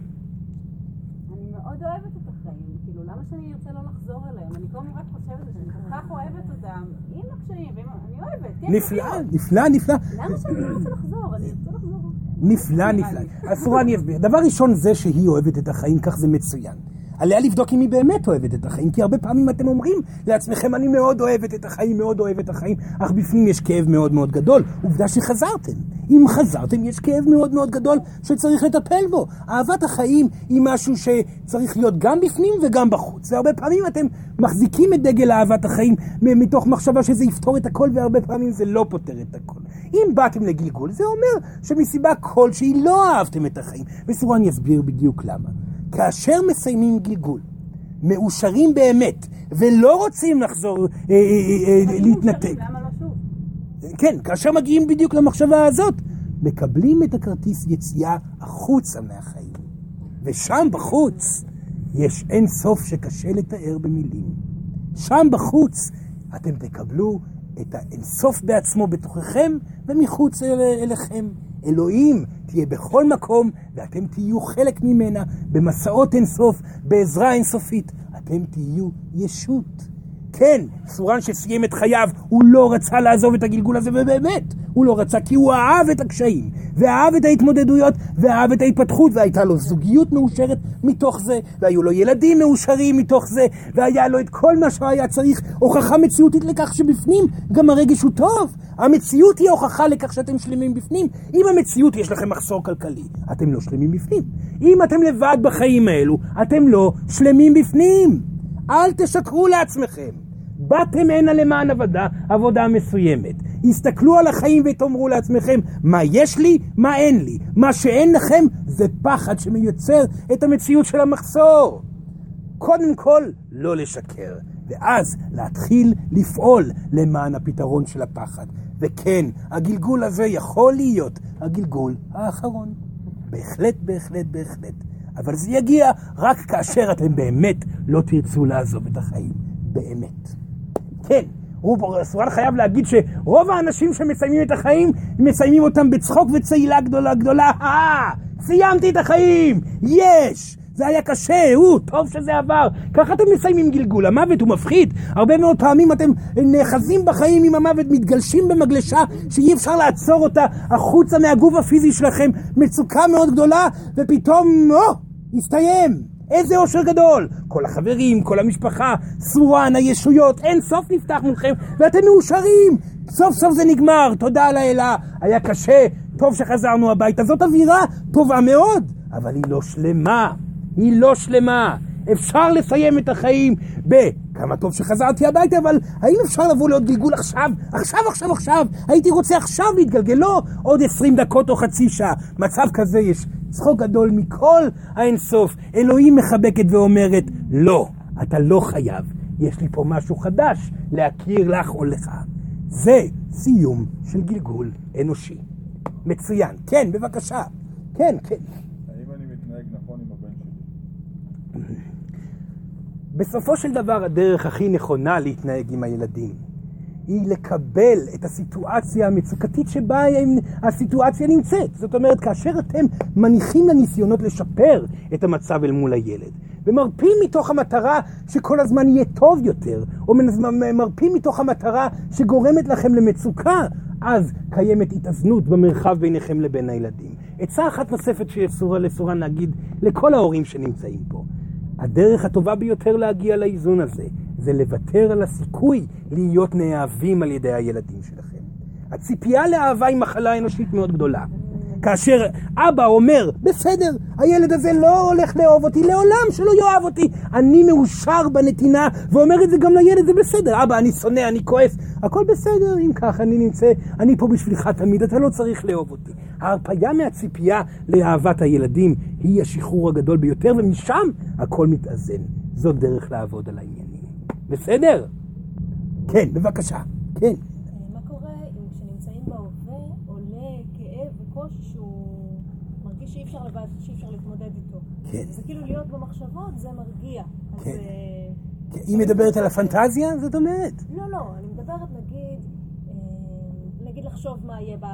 אני מאוד אוהבת את החיים, כאילו, למה שאני ארצה לא לחזור אליהם? אני כל הזמן רק חושבת על זה, אני כל כך אוהבת אותם, הקשיים, ועם... אני אוהבת, כן. נפלא, נפלא, נפלא. למה שאני לא רוצה לחזור? אני רוצה לחזור. נפלא, נפלא. אז סורן יסביר. דבר ראשון, זה שהיא אוהבת את החיים, כך זה מצוין. עליה לבדוק אם היא באמת אוהבת את החיים, כי הרבה פעמים אתם אומרים לעצמכם, אני מאוד אוהבת את החיים, מאוד אוהבת את החיים, אך בפנים יש כאב מאוד מאוד גדול. עובדה שחזרתם. אם חזרתם, יש כאב מאוד מאוד גדול שצריך לטפל בו. אהבת החיים היא משהו שצריך להיות גם בפנים וגם בחוץ. והרבה פעמים אתם מחזיקים את דגל אהבת החיים מתוך מחשבה שזה יפתור את הכל, והרבה פעמים זה לא פותר את הכל. אם באתם לגלגול, זה אומר שמסיבה כלשהי לא אהבתם את החיים. וסורן יסביר בדיוק למה. כאשר מסיימים גלגול, מאושרים באמת, ולא רוצים לחזור אה, אה, אה, להתנתק. לא? כן, כאשר מגיעים בדיוק למחשבה הזאת, מקבלים את הכרטיס יציאה החוצה מהחיים. ושם בחוץ יש אין סוף שקשה לתאר במילים. שם בחוץ אתם תקבלו את האין סוף בעצמו בתוככם ומחוץ אל, אליכם. אלוהים תהיה בכל מקום ואתם תהיו חלק ממנה במסעות אין סוף, בעזרה אינסופית. אתם תהיו ישות. כן, סורן שסיים את חייו, הוא לא רצה לעזוב את הגלגול הזה, ובאמת, הוא לא רצה כי הוא אהב את הקשיים, ואהב את ההתמודדויות, ואהב את ההתפתחות, והייתה לו זוגיות מאושרת מתוך זה, והיו לו ילדים מאושרים מתוך זה, והיה לו את כל מה שהיה צריך, הוכחה מציאותית לכך שבפנים גם הרגש הוא טוב. המציאות היא הוכחה לכך שאתם שלמים בפנים. אם המציאות יש לכם מחסור כלכלי, אתם לא שלמים בפנים. אם אתם לבד בחיים האלו, אתם לא שלמים בפנים. אל תשקרו לעצמכם. באתם הנה למען עבודה, עבודה מסוימת. הסתכלו על החיים ותאמרו לעצמכם, מה יש לי, מה אין לי. מה שאין לכם זה פחד שמייצר את המציאות של המחסור. קודם כל, לא לשקר, ואז להתחיל לפעול למען הפתרון של הפחד. וכן, הגלגול הזה יכול להיות הגלגול האחרון. בהחלט, בהחלט, בהחלט. אבל זה יגיע רק כאשר אתם באמת לא תרצו לעזוב את החיים. באמת. כן, סורן חייב להגיד שרוב האנשים שמסיימים את החיים, מסיימים אותם בצחוק וצעילה גדולה גדולה. אה, סיימתי את החיים! יש! זה היה קשה, הוא, טוב שזה עבר. ככה אתם מסיימים גלגול, המוות הוא מפחיד. הרבה מאוד פעמים אתם נאחזים בחיים עם המוות, מתגלשים במגלשה שאי אפשר לעצור אותה החוצה מהגוף הפיזי שלכם, מצוקה מאוד גדולה, ופתאום, או, הסתיים. איזה אושר גדול! כל החברים, כל המשפחה, סורן, הישויות, אין סוף נפתח מולכם, ואתם מאושרים! סוף סוף זה נגמר, תודה לאלה, היה קשה, טוב שחזרנו הביתה. זאת אווירה טובה מאוד, אבל היא לא שלמה. היא לא שלמה. אפשר לסיים את החיים ב... כמה טוב שחזרתי הביתה, אבל האם אפשר לבוא לעוד גלגול עכשיו? עכשיו, עכשיו, עכשיו! הייתי רוצה עכשיו להתגלגל, לא עוד עשרים דקות או חצי שעה. מצב כזה יש צחוק גדול מכל האינסוף. אלוהים מחבקת ואומרת, לא, אתה לא חייב. יש לי פה משהו חדש להכיר לך או לך. זה סיום של גלגול אנושי. מצוין. כן, בבקשה. כן, כן. בסופו של דבר הדרך הכי נכונה להתנהג עם הילדים היא לקבל את הסיטואציה המצוקתית שבה הסיטואציה נמצאת. זאת אומרת, כאשר אתם מניחים לניסיונות לשפר את המצב אל מול הילד, ומרפים מתוך המטרה שכל הזמן יהיה טוב יותר, או מרפים מתוך המטרה שגורמת לכם למצוקה, אז קיימת התאזנות במרחב ביניכם לבין הילדים. עצה אחת נוספת שאסורה לסורן להגיד לכל ההורים שנמצאים פה. הדרך הטובה ביותר להגיע לאיזון הזה זה לוותר על הסיכוי להיות נאהבים על ידי הילדים שלכם. הציפייה לאהבה היא מחלה אנושית מאוד גדולה. כאשר אבא אומר, בסדר, הילד הזה לא הולך לאהוב אותי, לעולם שלא יאהב אותי. אני מאושר בנתינה, ואומר את זה גם לילד, זה בסדר. אבא, אני שונא, אני כועס, הכל בסדר, אם כך, אני נמצא, אני פה בשבילך תמיד, אתה לא צריך לאהוב אותי. ההרפאיה מהציפייה לאהבת הילדים היא השחרור הגדול ביותר, ומשם הכל מתאזן. זאת דרך לעבוד על העניינים. בסדר? כן, בבקשה. כן. מה קורה אם כשנמצאים בהווה עולה כאב וקושי שהוא מרגיש שאי אפשר לבד, שאי אפשר להתמודד איתו? כן. זה כאילו להיות במחשבות זה מרגיע. כן. כן. היא מדברת על הפנטזיה? זאת אומרת. לא, לא, אני מדברת נגיד, נגיד לחשוב מה יהיה ב...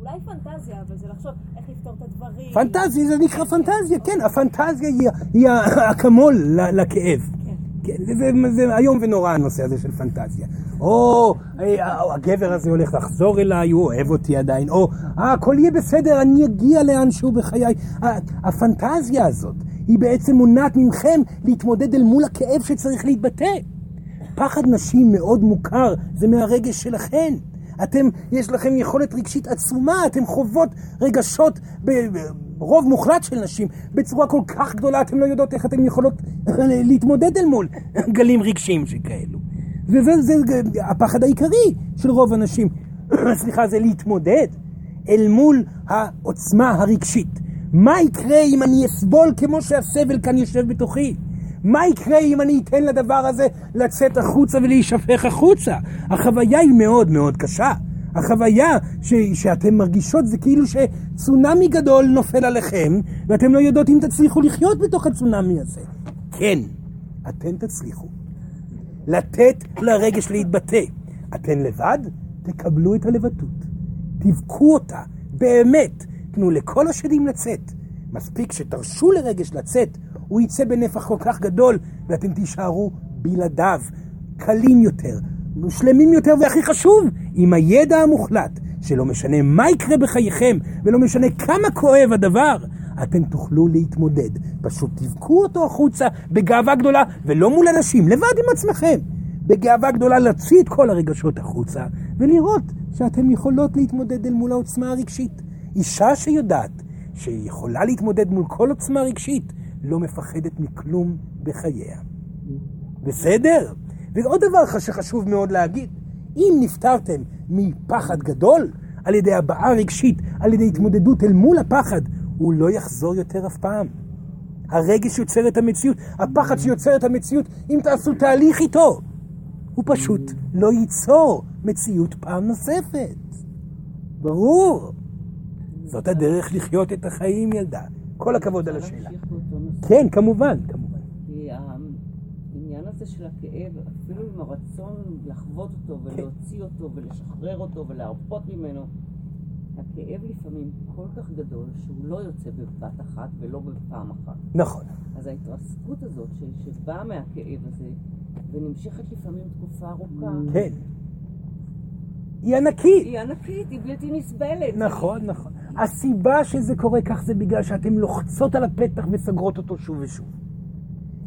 אולי פנטזיה, אבל זה לחשוב איך לפתור את הדברים. פנטזיה, זה נקרא פנטזיה, כן, הפנטזיה היא, האקמול לכאב. כן. כן, זה איום ונורא הנושא הזה של פנטזיה. או, או הגבר הזה הולך לחזור אליי, הוא אוהב אותי עדיין, או אה, הכל יהיה בסדר, אני אגיע לאנשהו בחיי. הפנטזיה הזאת היא בעצם מונעת מכם להתמודד אל מול הכאב שצריך להתבטא. פחד נשים מאוד מוכר, זה מהרגש שלכן. אתם, יש לכם יכולת רגשית עצומה, אתם חוות רגשות ברוב מוחלט של נשים בצורה כל כך גדולה, אתם לא יודעות איך אתן יכולות להתמודד אל מול גלים רגשיים שכאלו. וזה זה, זה, הפחד העיקרי של רוב הנשים, סליחה, זה להתמודד אל מול העוצמה הרגשית. מה יקרה אם אני אסבול כמו שהסבל כאן יושב בתוכי? מה יקרה אם אני אתן לדבר הזה לצאת החוצה ולהישפך החוצה? החוויה היא מאוד מאוד קשה. החוויה ש, שאתם מרגישות זה כאילו שצונאמי גדול נופל עליכם, ואתם לא יודעות אם תצליחו לחיות בתוך הצונאמי הזה. כן, אתם תצליחו. לתת לרגש להתבטא. אתן לבד, תקבלו את הלבטות. תבכו אותה, באמת. תנו לכל השדים לצאת. מספיק שתרשו לרגש לצאת הוא יצא בנפח כל כך גדול, ואתם תישארו בלעדיו, קלים יותר, שלמים יותר, והכי חשוב, עם הידע המוחלט, שלא משנה מה יקרה בחייכם, ולא משנה כמה כואב הדבר, אתם תוכלו להתמודד. פשוט תבכו אותו החוצה בגאווה גדולה, ולא מול אנשים, לבד עם עצמכם. בגאווה גדולה להוציא את כל הרגשות החוצה, ולראות שאתם יכולות להתמודד אל מול העוצמה הרגשית. אישה שיודעת שהיא יכולה להתמודד מול כל עוצמה רגשית, לא מפחדת מכלום בחייה. בסדר? ועוד דבר שחשוב מאוד להגיד, אם נפטרתם מפחד גדול, על ידי הבעה רגשית, על ידי התמודדות אל מול הפחד, הוא לא יחזור יותר אף פעם. הרגש יוצר את המציאות, הפחד שיוצר את המציאות, אם תעשו תהליך איתו, הוא פשוט לא ייצור מציאות פעם נוספת. ברור. זאת הדרך לחיות את החיים, ילדה. כל הכבוד על השאלה. כן, כמובן, כמובן. העניין הזה של הכאב, אפילו עם הרצון לחוות לחוות אותו ולהוציא אותו ולשחרר אותו ולהרפות ממנו. הכאב לפעמים כל כך גדול שהוא לא יוצא בבת אחת ולא בפעם אחת. נכון. אז ההתרסקות הזאת ש- שבאה מהכאב הזה ונמשכת לפעמים תקופה ארוכה, כן. היא ענקית. היא ענקית, היא בלתי נסבלת. נכון, נכון. הסיבה שזה קורה כך זה בגלל שאתם לוחצות על הפתח וסגרות אותו שוב ושוב.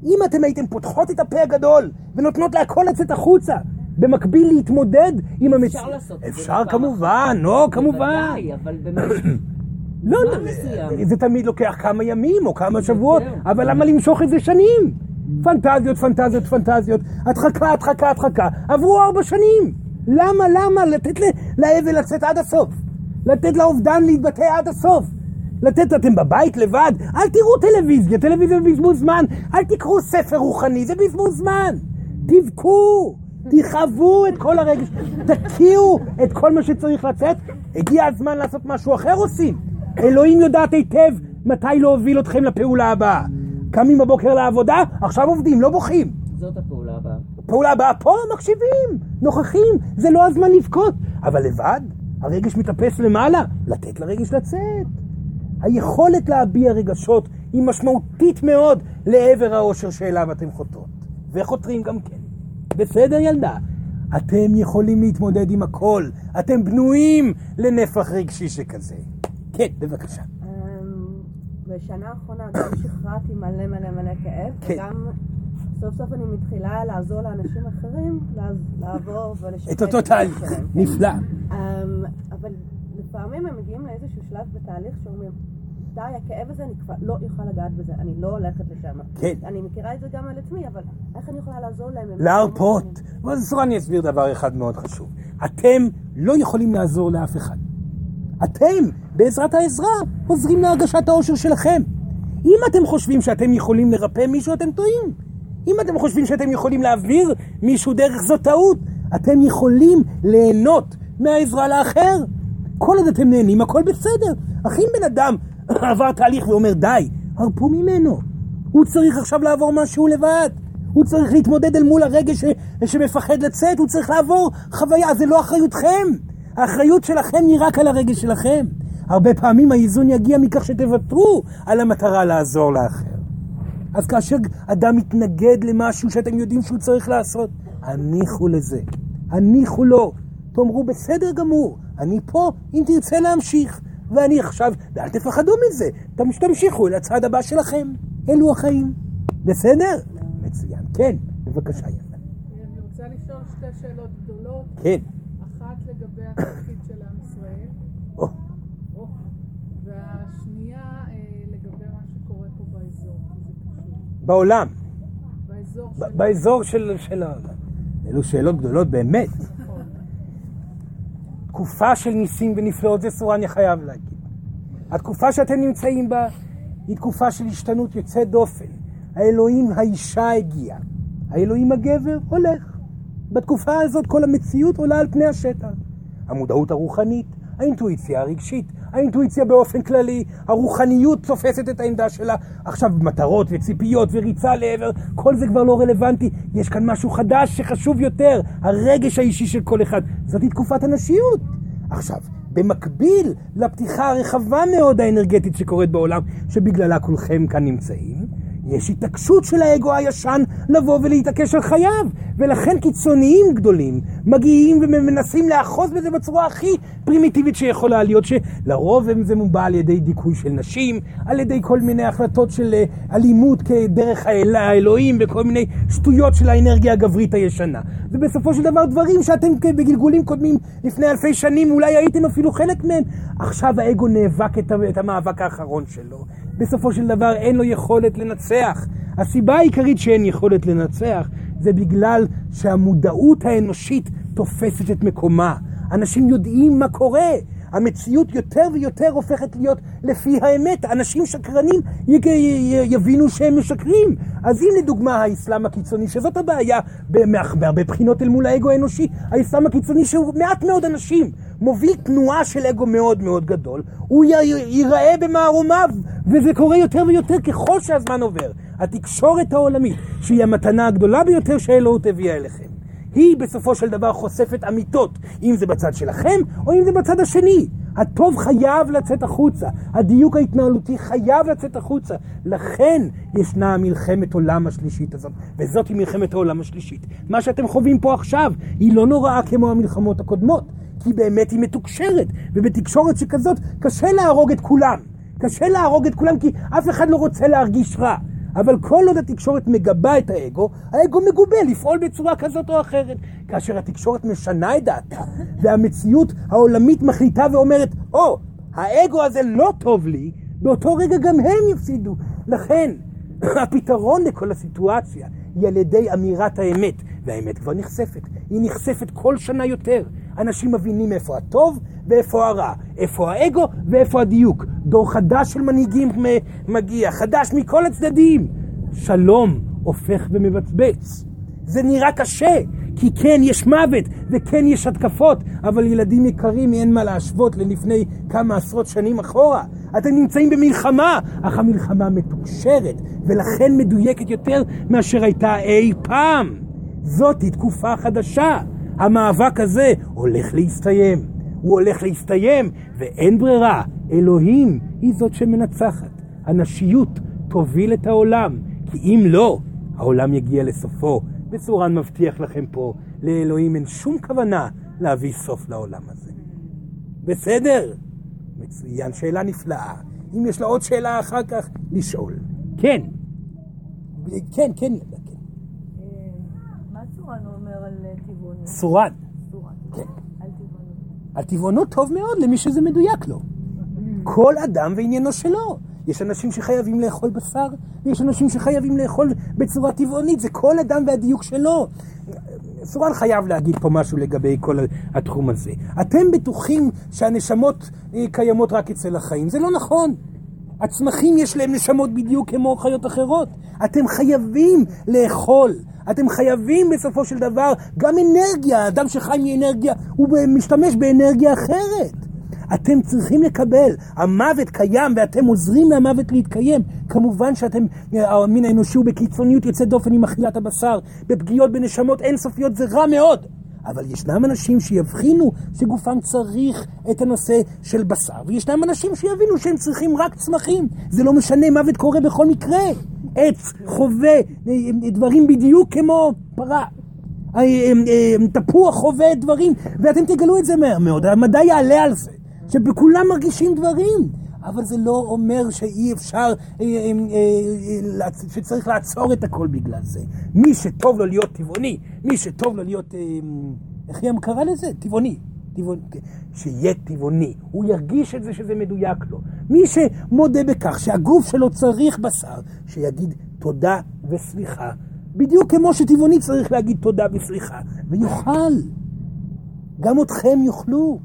אם אתם הייתם פותחות את הפה הגדול ונותנות להכל לצאת החוצה, במקביל להתמודד עם המציאות. אפשר לעשות את זה אפשר כמובן, לא, כמובן. בוודאי, אבל באמת, לא, לא. זה תמיד לוקח כמה ימים או כמה שבועות. אבל למה למשוך את זה שנים? פנטזיות, פנטזיות, פנטזיות, הדחקה, הדחקה, הדחקה. עברו ארבע שנים. למה, למה? לתת לאבל לצאת עד הסוף. לתת לאובדן להתבטא עד הסוף. לתת, אתם בבית לבד, אל תראו טלוויזיה, טלוויזיה זה בזבוז זמן. אל תקראו ספר רוחני, זה בזבוז זמן. תבכו, תכאבו את כל הרגש, תקיעו את כל מה שצריך לצאת. הגיע הזמן לעשות משהו אחר עושים. אלוהים יודעת היטב מתי להוביל אתכם לפעולה הבאה. קמים בבוקר לעבודה, עכשיו עובדים, לא בוכים. זאת הפעולה הבאה. פעולה הבאה פה, מקשיבים, נוכחים, זה לא הזמן לבכות. אבל לבד, הרגש מתאפס למעלה, לתת לרגש לצאת. היכולת להביע רגשות היא משמעותית מאוד לעבר האושר שאליו אתם חותרות. וחותרים גם כן. בסדר, ילדה? אתם יכולים להתמודד עם הכל. אתם בנויים לנפח רגשי שכזה. כן, בבקשה. אמ, בשנה האחרונה גם שחררתי מלא מלא מלא כאב, כן. וגם סוף סוף אני מתחילה לעזור לאנשים אחרים לעבור ולשחרר את אותו תהליך. נפלא. אמ, אבל לפעמים הם מגיעים לאיזשהו שלב בתהליך שאומרים, די, הכאב הזה, אני כבר לא יכולה לגעת בזה, אני לא הולכת לשם. כן. אני מכירה את זה גם על עצמי, אבל איך אני יכולה לעזור להם? הם להרפות. לא מוכנים. אבל זו אני אסביר דבר אחד מאוד חשוב. אתם לא יכולים לעזור לאף אחד. אתם, בעזרת העזרה, עוזרים להרגשת האושר שלכם. אם אתם חושבים שאתם יכולים לרפא מישהו, אתם טועים. אם אתם חושבים שאתם יכולים להעביר מישהו דרך זו טעות, אתם יכולים ליהנות מהעזרה לאחר. כל עוד אתם נהנים, הכל בסדר. אך אם בן אדם עבר תהליך ואומר די, הרפו ממנו. הוא צריך עכשיו לעבור משהו לבד. הוא צריך להתמודד אל מול הרגש ש... שמפחד לצאת, הוא צריך לעבור חוויה, זה לא אחריותכם. האחריות שלכם היא רק על הרגש שלכם. הרבה פעמים האיזון יגיע מכך שתוותרו על המטרה לעזור לאחר. אז כאשר אדם מתנגד למשהו שאתם יודעים שהוא צריך לעשות, הניחו לזה. הניחו לו. תאמרו, בסדר גמור, אני פה אם תרצה להמשיך. ואני עכשיו, ואל תפחדו מזה, תמ- תמשיכו אל הצד הבא שלכם. אלו החיים. בסדר? מצוין. כן, בבקשה, יאללה. אני רוצה לשאול שתי שאלות גדולות. כן. אחת לגבי התפקיד של עם ישראל, והשנייה אה, לגבי מה שקורה פה באזור. בעולם, באזור של... באזור של... אלו שאלות גדולות באמת. תקופה של ניסים ונפלאות, זה סורן אני חייב להגיד. התקופה שאתם נמצאים בה היא תקופה של השתנות יוצאת דופן. האלוהים האישה הגיע, האלוהים הגבר הולך. בתקופה הזאת כל המציאות עולה על פני השטח. המודעות הרוחנית, האינטואיציה הרגשית, האינטואיציה באופן כללי, הרוחניות תופסת את העמדה שלה. עכשיו מטרות וציפיות וריצה לעבר, כל זה כבר לא רלוונטי. יש כאן משהו חדש שחשוב יותר, הרגש האישי של כל אחד. זאת תקופת הנשיות. עכשיו, במקביל לפתיחה הרחבה מאוד האנרגטית שקורית בעולם, שבגללה כולכם כאן נמצאים, יש התעקשות של האגו הישן לבוא ולהתעקש על חייו, ולכן קיצוניים גדולים מגיעים ומנסים לאחוז בזה בצורה הכי פרימיטיבית שיכולה להיות, שלרוב זה מובע על ידי דיכוי של נשים, על ידי כל מיני החלטות של אה, אלימות כדרך האל- האלוהים וכל מיני שטויות של האנרגיה הגברית הישנה. ובסופו של דבר דברים שאתם בגלגולים קודמים לפני אלפי שנים אולי הייתם אפילו חלק מהם. עכשיו האגו נאבק את המאבק האחרון שלו. בסופו של דבר אין לו יכולת לנצח. הסיבה העיקרית שאין יכולת לנצח זה בגלל שהמודעות האנושית תופסת את מקומה. אנשים יודעים מה קורה. המציאות יותר ויותר הופכת להיות לפי האמת. אנשים שקרנים יג- י- יבינו שהם משקרים. אז אם לדוגמה האסלאם הקיצוני, שזאת הבעיה בהרבה בחינות אל מול האגו האנושי, האסלאם הקיצוני שהוא מעט מאוד אנשים, מוביל תנועה של אגו מאוד מאוד גדול, הוא י- י- ייראה במערומיו, וזה קורה יותר ויותר ככל שהזמן עובר. התקשורת העולמית, שהיא המתנה הגדולה ביותר שהאלוהות הביאה אליכם, היא בסופו של דבר חושפת אמיתות, אם זה בצד שלכם או אם זה בצד השני. הטוב חייב לצאת החוצה, הדיוק ההתנהלותי חייב לצאת החוצה. לכן ישנה מלחמת עולם השלישית הזאת, וזאת היא מלחמת העולם השלישית. מה שאתם חווים פה עכשיו היא לא נוראה כמו המלחמות הקודמות, כי באמת היא מתוקשרת, ובתקשורת שכזאת קשה להרוג את כולם. קשה להרוג את כולם כי אף אחד לא רוצה להרגיש רע. אבל כל עוד התקשורת מגבה את האגו, האגו מגובה לפעול בצורה כזאת או אחרת. כאשר התקשורת משנה את דעתה, והמציאות העולמית מחליטה ואומרת, או, oh, האגו הזה לא טוב לי, באותו רגע גם הם יפסידו. לכן, הפתרון לכל הסיטואציה היא על ידי אמירת האמת, והאמת כבר נחשפת. היא נחשפת כל שנה יותר. אנשים מבינים איפה הטוב ואיפה הרע, איפה האגו ואיפה הדיוק. דור חדש של מנהיגים מגיע, חדש מכל הצדדים. שלום הופך ומבצבץ. זה נראה קשה, כי כן יש מוות וכן יש התקפות, אבל ילדים יקרים, אין מה להשוות ללפני כמה עשרות שנים אחורה. אתם נמצאים במלחמה, אך המלחמה מתוקשרת, ולכן מדויקת יותר מאשר הייתה אי פעם. זאתי תקופה חדשה. המאבק הזה הולך להסתיים. הוא הולך להסתיים, ואין ברירה. אלוהים היא זאת שמנצחת. הנשיות תוביל את העולם, כי אם לא, העולם יגיע לסופו. וסורן מבטיח לכם פה, לאלוהים אין שום כוונה להביא סוף לעולם הזה. בסדר? מצוין, שאלה נפלאה. אם יש לה עוד שאלה אחר כך, לשאול. כן. כן, כן, ילדה, כן. מה צורן אומר על טבעונות? סורן. כן. על טבעונות טוב מאוד למי שזה מדויק לו. כל אדם ועניינו שלו. יש אנשים שחייבים לאכול בשר, ויש אנשים שחייבים לאכול בצורה טבעונית, זה כל אדם והדיוק שלו. סורן חייב להגיד פה משהו לגבי כל התחום הזה. אתם בטוחים שהנשמות אה, קיימות רק אצל החיים, זה לא נכון. הצמחים יש להם נשמות בדיוק כמו חיות אחרות. אתם חייבים לאכול. אתם חייבים בסופו של דבר גם אנרגיה. אדם שחי מאנרגיה, הוא משתמש באנרגיה אחרת. אתם צריכים לקבל, המוות קיים ואתם עוזרים למוות להתקיים. כמובן שאתם, המין האנושי הוא בקיצוניות יוצאת דופן עם אכילת הבשר, בפגיעות בנשמות אינסופיות זה רע מאוד. אבל ישנם אנשים שיבחינו שגופם צריך את הנושא של בשר, וישנם אנשים שיבינו שהם צריכים רק צמחים. זה לא משנה, מוות קורה בכל מקרה. עץ, חווה, דברים בדיוק כמו פרה. תפוח חווה דברים, ואתם תגלו את זה מאוד, המדע יעלה על זה, שבכולם מרגישים דברים. אבל זה לא אומר שאי אפשר, אה, אה, אה, שצריך לעצור את הכל בגלל זה. מי שטוב לו להיות טבעוני, מי שטוב לו להיות, איך היא קרא לזה? טבעוני. טבעוני, שיהיה טבעוני, הוא ירגיש את זה שזה מדויק לו. מי שמודה בכך שהגוף שלו צריך בשר, שיגיד תודה וסליחה, בדיוק כמו שטבעוני צריך להגיד תודה וסליחה, ויאכל. גם אתכם יאכלו.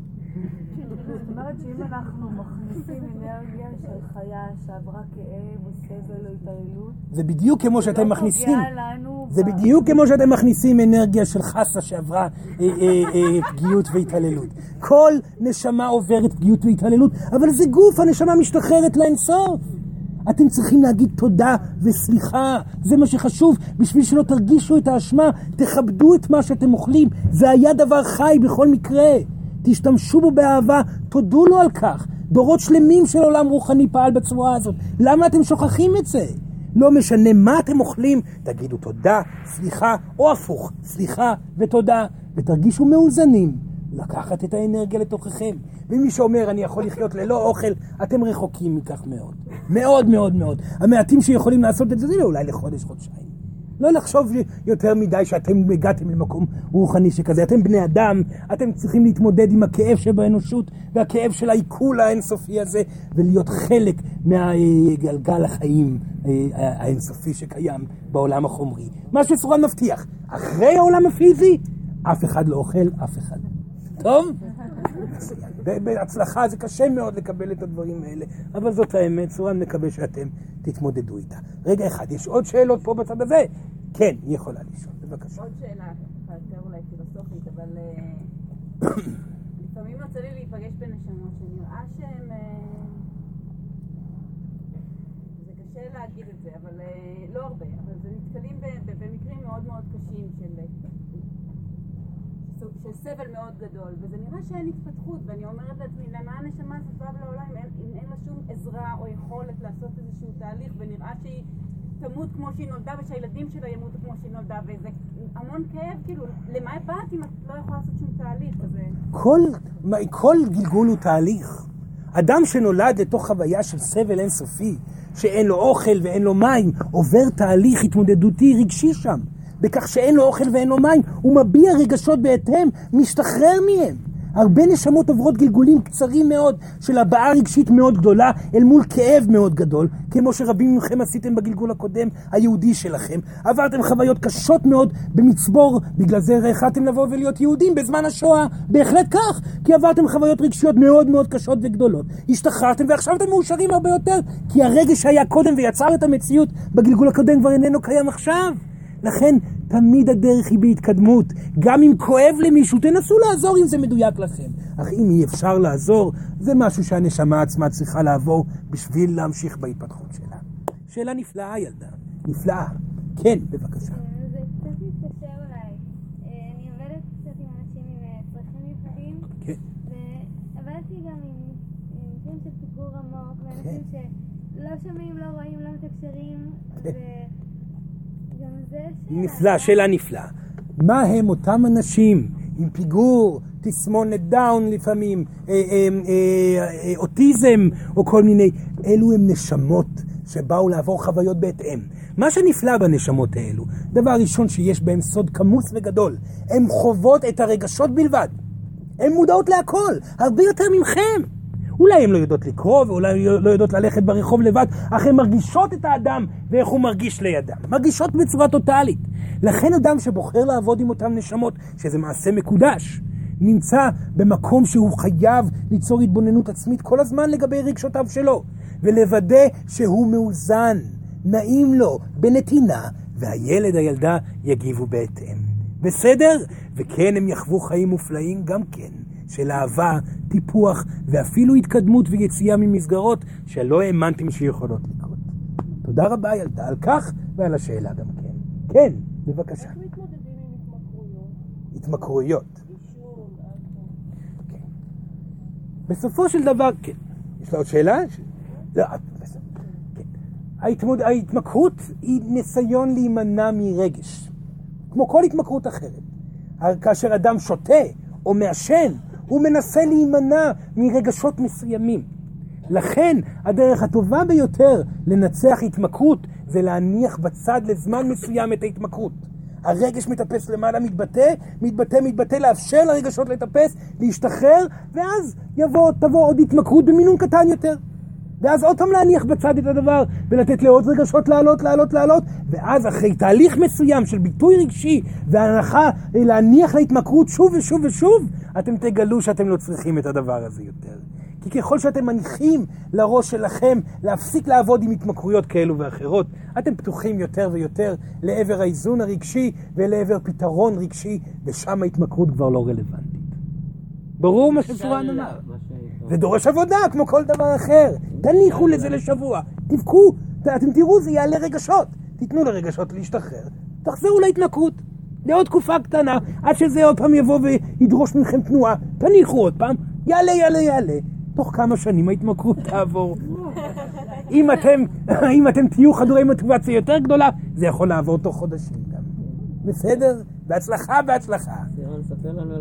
זאת אומרת שאם אנחנו מכניסים אנרגיה של חיה שעברה כאב או סבל או התעללות, זה בדיוק כמו שאתם לא מכניסים. פוגע לנו זה בדיוק כמו שאתם מכניסים אנרגיה של חסה שעברה אה, אה, אה, פגיעות והתעללות. כל נשמה עוברת פגיעות והתעללות, אבל זה גוף, הנשמה משתחררת לאינסוף. אתם צריכים להגיד תודה וסליחה, זה מה שחשוב, בשביל שלא תרגישו את האשמה, תכבדו את מה שאתם אוכלים, זה היה דבר חי בכל מקרה. תשתמשו בו באהבה, תודו לו על כך. דורות שלמים של עולם רוחני פעל בצורה הזאת. למה אתם שוכחים את זה? לא משנה מה אתם אוכלים, תגידו תודה, סליחה, או הפוך, סליחה ותודה, ותרגישו מאוזנים. לקחת את האנרגיה לתוככם. ומי שאומר, אני יכול לחיות ללא אוכל, אתם רחוקים מכך מאוד. מאוד מאוד מאוד. המעטים שיכולים לעשות את זה, זה אולי לחודש, חודשיים. לא לחשוב יותר מדי שאתם הגעתם למקום רוחני שכזה. אתם בני אדם, אתם צריכים להתמודד עם הכאב שבאנושות והכאב של העיכול האינסופי הזה, ולהיות חלק מהגלגל החיים אה, האינסופי שקיים בעולם החומרי. מה שסורן מבטיח, אחרי העולם הפיזי, אף אחד לא אוכל אף אחד. טוב? בהצלחה זה קשה מאוד לקבל את הדברים האלה, אבל זאת האמת, סורן מקווה שאתם תתמודדו איתה. רגע אחד, יש עוד שאלות פה בצד הזה? כן, היא יכולה לשאול, בבקשה. עוד שאלה, יותר אולי פילוסופית, אבל אה, לפעמים יוצא לי להיפגש בנשמות שנראה שהן... אה, זה קשה להגיד את זה, אבל אה, לא הרבה, אבל זה נתקלים במקרים מאוד מאוד קשים של... של סבל מאוד גדול, וזה נראה שאין התפתחות, ואני אומרת לעצמי, למה הנשמה הזאת באה לעולם אם אין לה שום עזרה או יכולת לעשות איזשהו תהליך, ונראה שהיא תמות כמו שהיא נולדה, ושהילדים שלה ימותו כמו שהיא נולדה, וזה המון כאב, כאילו, למה באת אם את לא יכולה לעשות שום תהליך? אז זה... כל, כל גלגול הוא תהליך. אדם שנולד לתוך חוויה של סבל אינסופי, שאין לו אוכל ואין לו מים, עובר תהליך התמודדותי רגשי שם. בכך שאין לו אוכל ואין לו מים, הוא מביע רגשות בהתאם, משתחרר מהם. הרבה נשמות עוברות גלגולים קצרים מאוד של הבעה רגשית מאוד גדולה אל מול כאב מאוד גדול, כמו שרבים מכם עשיתם בגלגול הקודם, היהודי שלכם. עברתם חוויות קשות מאוד במצבור, בגלל זה החלטתם לבוא ולהיות יהודים בזמן השואה. בהחלט כך, כי עברתם חוויות רגשיות מאוד מאוד קשות וגדולות. השתחררתם ועכשיו אתם מאושרים הרבה יותר, כי הרגש שהיה קודם ויצר את המציאות בגלגול הקודם כבר איננו קיים עכשיו. לכן תמיד הדרך היא בהתקדמות. גם אם כואב למישהו, תנסו לעזור אם זה מדויק לכם. אך אם אי אפשר לעזור, זה משהו שהנשמה עצמה צריכה לעבור בשביל להמשיך בהתפתחות שלה. שאלה נפלאה, ילדה. נפלאה. כן, בבקשה. שלא שומעים, לא רואים, לא מתקשרים, כן. נפלא, שאלה נפלאה. מה הם אותם אנשים עם פיגור, תסמונת דאון לפעמים, אה, אה, אה, אוטיזם או כל מיני, אלו הם נשמות שבאו לעבור חוויות בהתאם. מה שנפלא בנשמות האלו, דבר ראשון שיש בהם סוד כמוס וגדול, הן חוות את הרגשות בלבד. הן מודעות להכל, הרבה יותר מכם. אולי הן לא יודעות לקרוא, ואולי לא יודעות ללכת ברחוב לבד, אך הן מרגישות את האדם ואיך הוא מרגיש לידם. מרגישות בצורה טוטאלית. לכן אדם שבוחר לעבוד עם אותן נשמות, שזה מעשה מקודש, נמצא במקום שהוא חייב ליצור התבוננות עצמית כל הזמן לגבי רגשותיו שלו, ולוודא שהוא מאוזן, נעים לו, בנתינה, והילד, הילדה, יגיבו בהתאם. בסדר? וכן, הם יחוו חיים מופלאים גם כן, של אהבה, טיפוח, ואפילו התקדמות ויציאה ממסגרות שלא האמנתם שיכולות לקרות. תודה רבה, ילדה, על כך ועל השאלה גם כן. כן, בבקשה. איך מתמודדים עם התמכרויות? התמכרויות. עישון, כן. בסופו של דבר, כן. יש לה עוד שאלה? לא, בסדר. כן. ההתמוד... ההתמכרות היא ניסיון להימנע מרגש, כמו כל התמכרות אחרת. כאשר אדם שותה או מעשן, הוא מנסה להימנע מרגשות מסוימים. לכן, הדרך הטובה ביותר לנצח התמכרות זה להניח בצד לזמן מסוים את ההתמכרות. הרגש מטפס למעלה, מתבטא, מתבטא, מתבטא, לאפשר לרגשות לטפס, להשתחרר, ואז יבוא, תבוא עוד התמכרות במינון קטן יותר. ואז עוד פעם להניח בצד את הדבר, ולתת לעוד רגשות לעלות, לעלות, לעלות, ואז אחרי תהליך מסוים של ביטוי רגשי והנחה אה, להניח להתמכרות שוב ושוב ושוב, אתם תגלו שאתם לא צריכים את הדבר הזה יותר. כי ככל שאתם מניחים לראש שלכם להפסיק לעבוד עם התמכרויות כאלו ואחרות, אתם פתוחים יותר ויותר לעבר האיזון הרגשי ולעבר פתרון רגשי, ושם ההתמכרות כבר לא רלוונטית. ברור מה שסורן אמר. זה דורש עבודה, כמו כל דבר אחר. תניחו לזה לשבוע, תבכו, אתם תראו, זה יעלה רגשות. תיתנו לרגשות להשתחרר, תחזרו להתנכרות. לעוד תקופה קטנה, עד שזה עוד פעם יבוא וידרוש מכם תנועה. תניחו עוד פעם, יעלה, יעלה, יעלה. תוך כמה שנים ההתמכרות תעבור. אם אתם, אם אתם תהיו חדורי מוטיבציה יותר גדולה, זה יכול לעבור תוך חודשים גם. בסדר? בהצלחה, בהצלחה.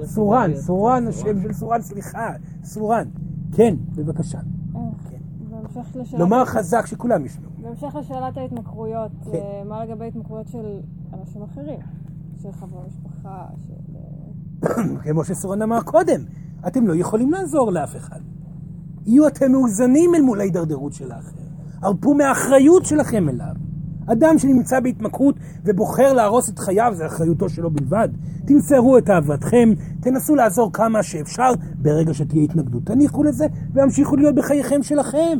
סורן. סורן, השם של סורן, סליחה, סורן. כן, בבקשה. כן. בהמשך לשאלת, לומר חזק שכולם ישמעו. בהמשך לשאלת ההתמכרויות, כן. אה, מה לגבי התמכרויות של אנשים אחרים? של חברי משפחה, של... אה, כמו שסורן אמר קודם, אתם לא יכולים לעזור לאף אחד. יהיו אתם מאוזנים אל מול ההידרדרות של האחר. הרפו מהאחריות שלכם אליו. אדם שנמצא בהתמכרות ובוחר להרוס את חייו, זה אחריותו שלו בלבד. תמסרו את אהבתכם, תנסו לעזור כמה שאפשר ברגע שתהיה התנגדות. תניחו לזה והמשיכו להיות בחייכם שלכם.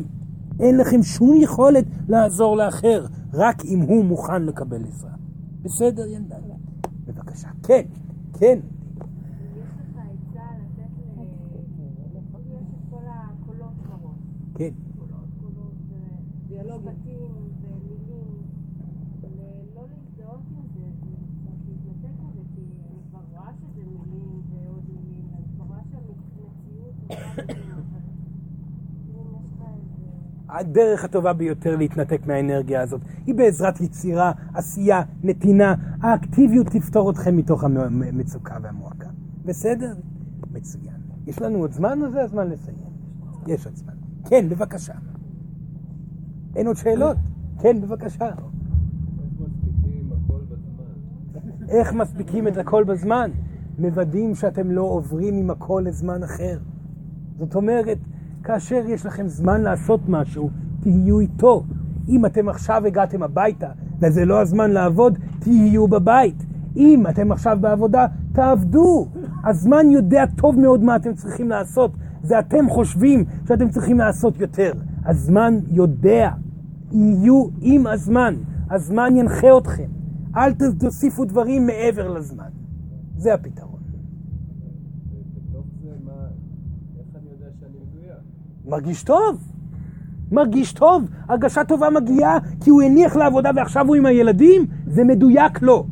אין לכם שום יכולת לעזור לאחר, רק אם הוא מוכן לקבל עזרה. בסדר, ילדה? בבקשה. כן, כן. יש לך עצה לתת ל... יש את כל הקולות בראש. כן. קולות, קולות, דיאלוגים, ומילים. ל- לא להזדהות עם זה, קצת להתנתק מזה, כי אני כבר רואה שזה מילים, הדרך הטובה ביותר להתנתק מהאנרגיה הזאת היא בעזרת יצירה, עשייה, נתינה. האקטיביות תפתור אתכם מתוך המצוקה והמועקה. בסדר? מצוין. יש לנו עוד זמן או זה הזמן לסיים? יש עוד זמן. כן, בבקשה. אין עוד שאלות? כן, בבקשה. איך מספיקים את הכל בזמן? מוודאים שאתם לא עוברים הכל לזמן אחר. זאת אומרת, כאשר יש לכם זמן לעשות משהו, תהיו איתו. אם אתם עכשיו הגעתם הביתה וזה לא הזמן לעבוד, תהיו בבית. אם אתם עכשיו בעבודה, תעבדו. הזמן יודע טוב מאוד מה אתם צריכים לעשות. זה אתם חושבים שאתם צריכים לעשות יותר. הזמן יודע. יהיו עם הזמן. הזמן ינחה אתכם. אל תוסיפו דברים מעבר לזמן. זה הפתרון. מרגיש טוב. מרגיש טוב. הרגשה טובה מגיעה כי הוא הניח לעבודה ועכשיו הוא עם הילדים, זה מדויק לו.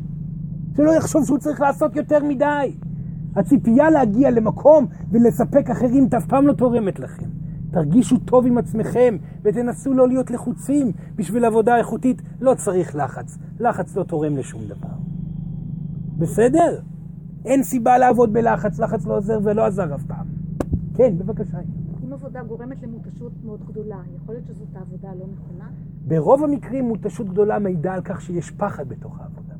שלא יחשוב שהוא צריך לעשות יותר מדי. הציפייה להגיע למקום ולספק אחרים אף פעם לא תורמת לכם. תרגישו טוב עם עצמכם ותנסו לא להיות לחוצים. בשביל עבודה איכותית לא צריך לחץ. לחץ לא תורם לשום דבר. בסדר? אין סיבה לעבוד בלחץ, לחץ לא עוזר ולא עזר אף פעם. כן, בבקשה. עבודה גורמת למותשות מאוד גדולה, יכול להיות שזאת העבודה לא נכונה? ברוב המקרים מותשות גדולה מעידה על כך שיש פחד בתוך העבודה.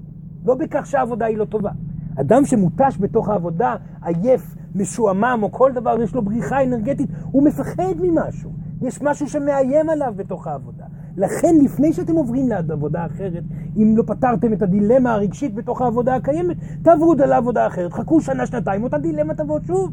לא בכך שהעבודה היא לא טובה. אדם שמותש בתוך העבודה, עייף, משועמם או כל דבר, יש לו בריחה אנרגטית, הוא מפחד ממשהו. יש משהו שמאיים עליו בתוך העבודה. לכן, לפני שאתם עוברים לעבודה אחרת, אם לא פתרתם את הדילמה הרגשית בתוך העבודה הקיימת, תעברו לעבודה אחרת, חכו שנה, שנתיים, אותה דילמה תבוא שוב.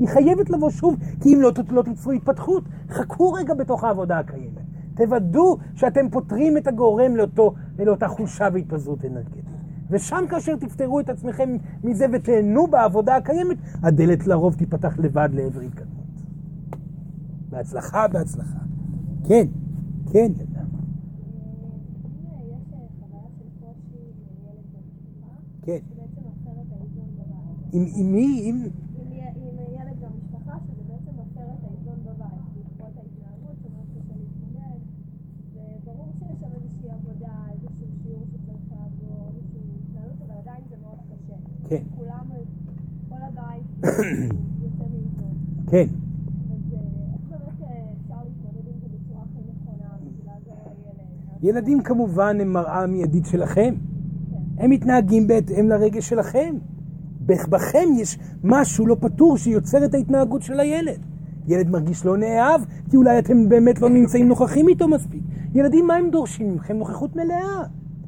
היא חייבת לבוא שוב, כי אם לא, לא תיצרו התפתחות. חכו רגע בתוך העבודה הקיימת. תוודאו שאתם פותרים את הגורם לאותו, לאותה חולשה והתפזרות אנרגטית. ושם כאשר תפתרו את עצמכם מזה ותהנו בעבודה הקיימת, הדלת לרוב תיפתח לבד לעבר התקדמות. בהצלחה, בהצלחה. כן, כן, ילדה. כן. עם עם מי? עם... כן. כולם, כל הבית יוצא מאיתו. כן. ילדים כמובן הם מראה מיידית שלכם. הם מתנהגים בהתאם לרגש שלכם. בכם יש משהו לא פתור שיוצר את ההתנהגות של הילד. ילד מרגיש לא נאהב, כי אולי אתם באמת לא נמצאים נוכחים איתו מספיק. ילדים, מה הם דורשים מכם? נוכחות מלאה.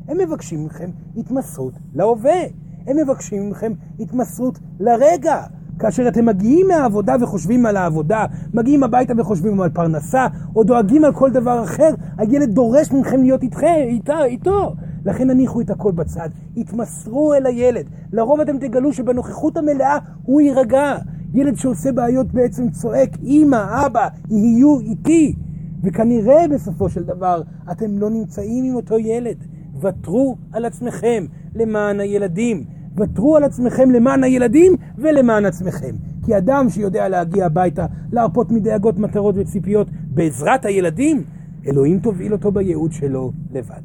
הם מבקשים מכם התמסרות להווה. הם מבקשים מכם התמסרות לרגע. כאשר אתם מגיעים מהעבודה וחושבים על העבודה, מגיעים הביתה וחושבים על פרנסה, או דואגים על כל דבר אחר, הילד דורש מכם להיות איתכם, איתה, איתו. לכן הניחו את הכל בצד, התמסרו אל הילד. לרוב אתם תגלו שבנוכחות המלאה הוא יירגע. ילד שעושה בעיות בעצם צועק, אמא, אבא, יהיו איתי. וכנראה בסופו של דבר אתם לא נמצאים עם אותו ילד. ותרו על עצמכם למען הילדים. ותרו על עצמכם למען הילדים ולמען עצמכם. כי אדם שיודע להגיע הביתה, להרפות מדאגות, מטרות וציפיות בעזרת הילדים, אלוהים תוביל אותו בייעוד שלו לבד.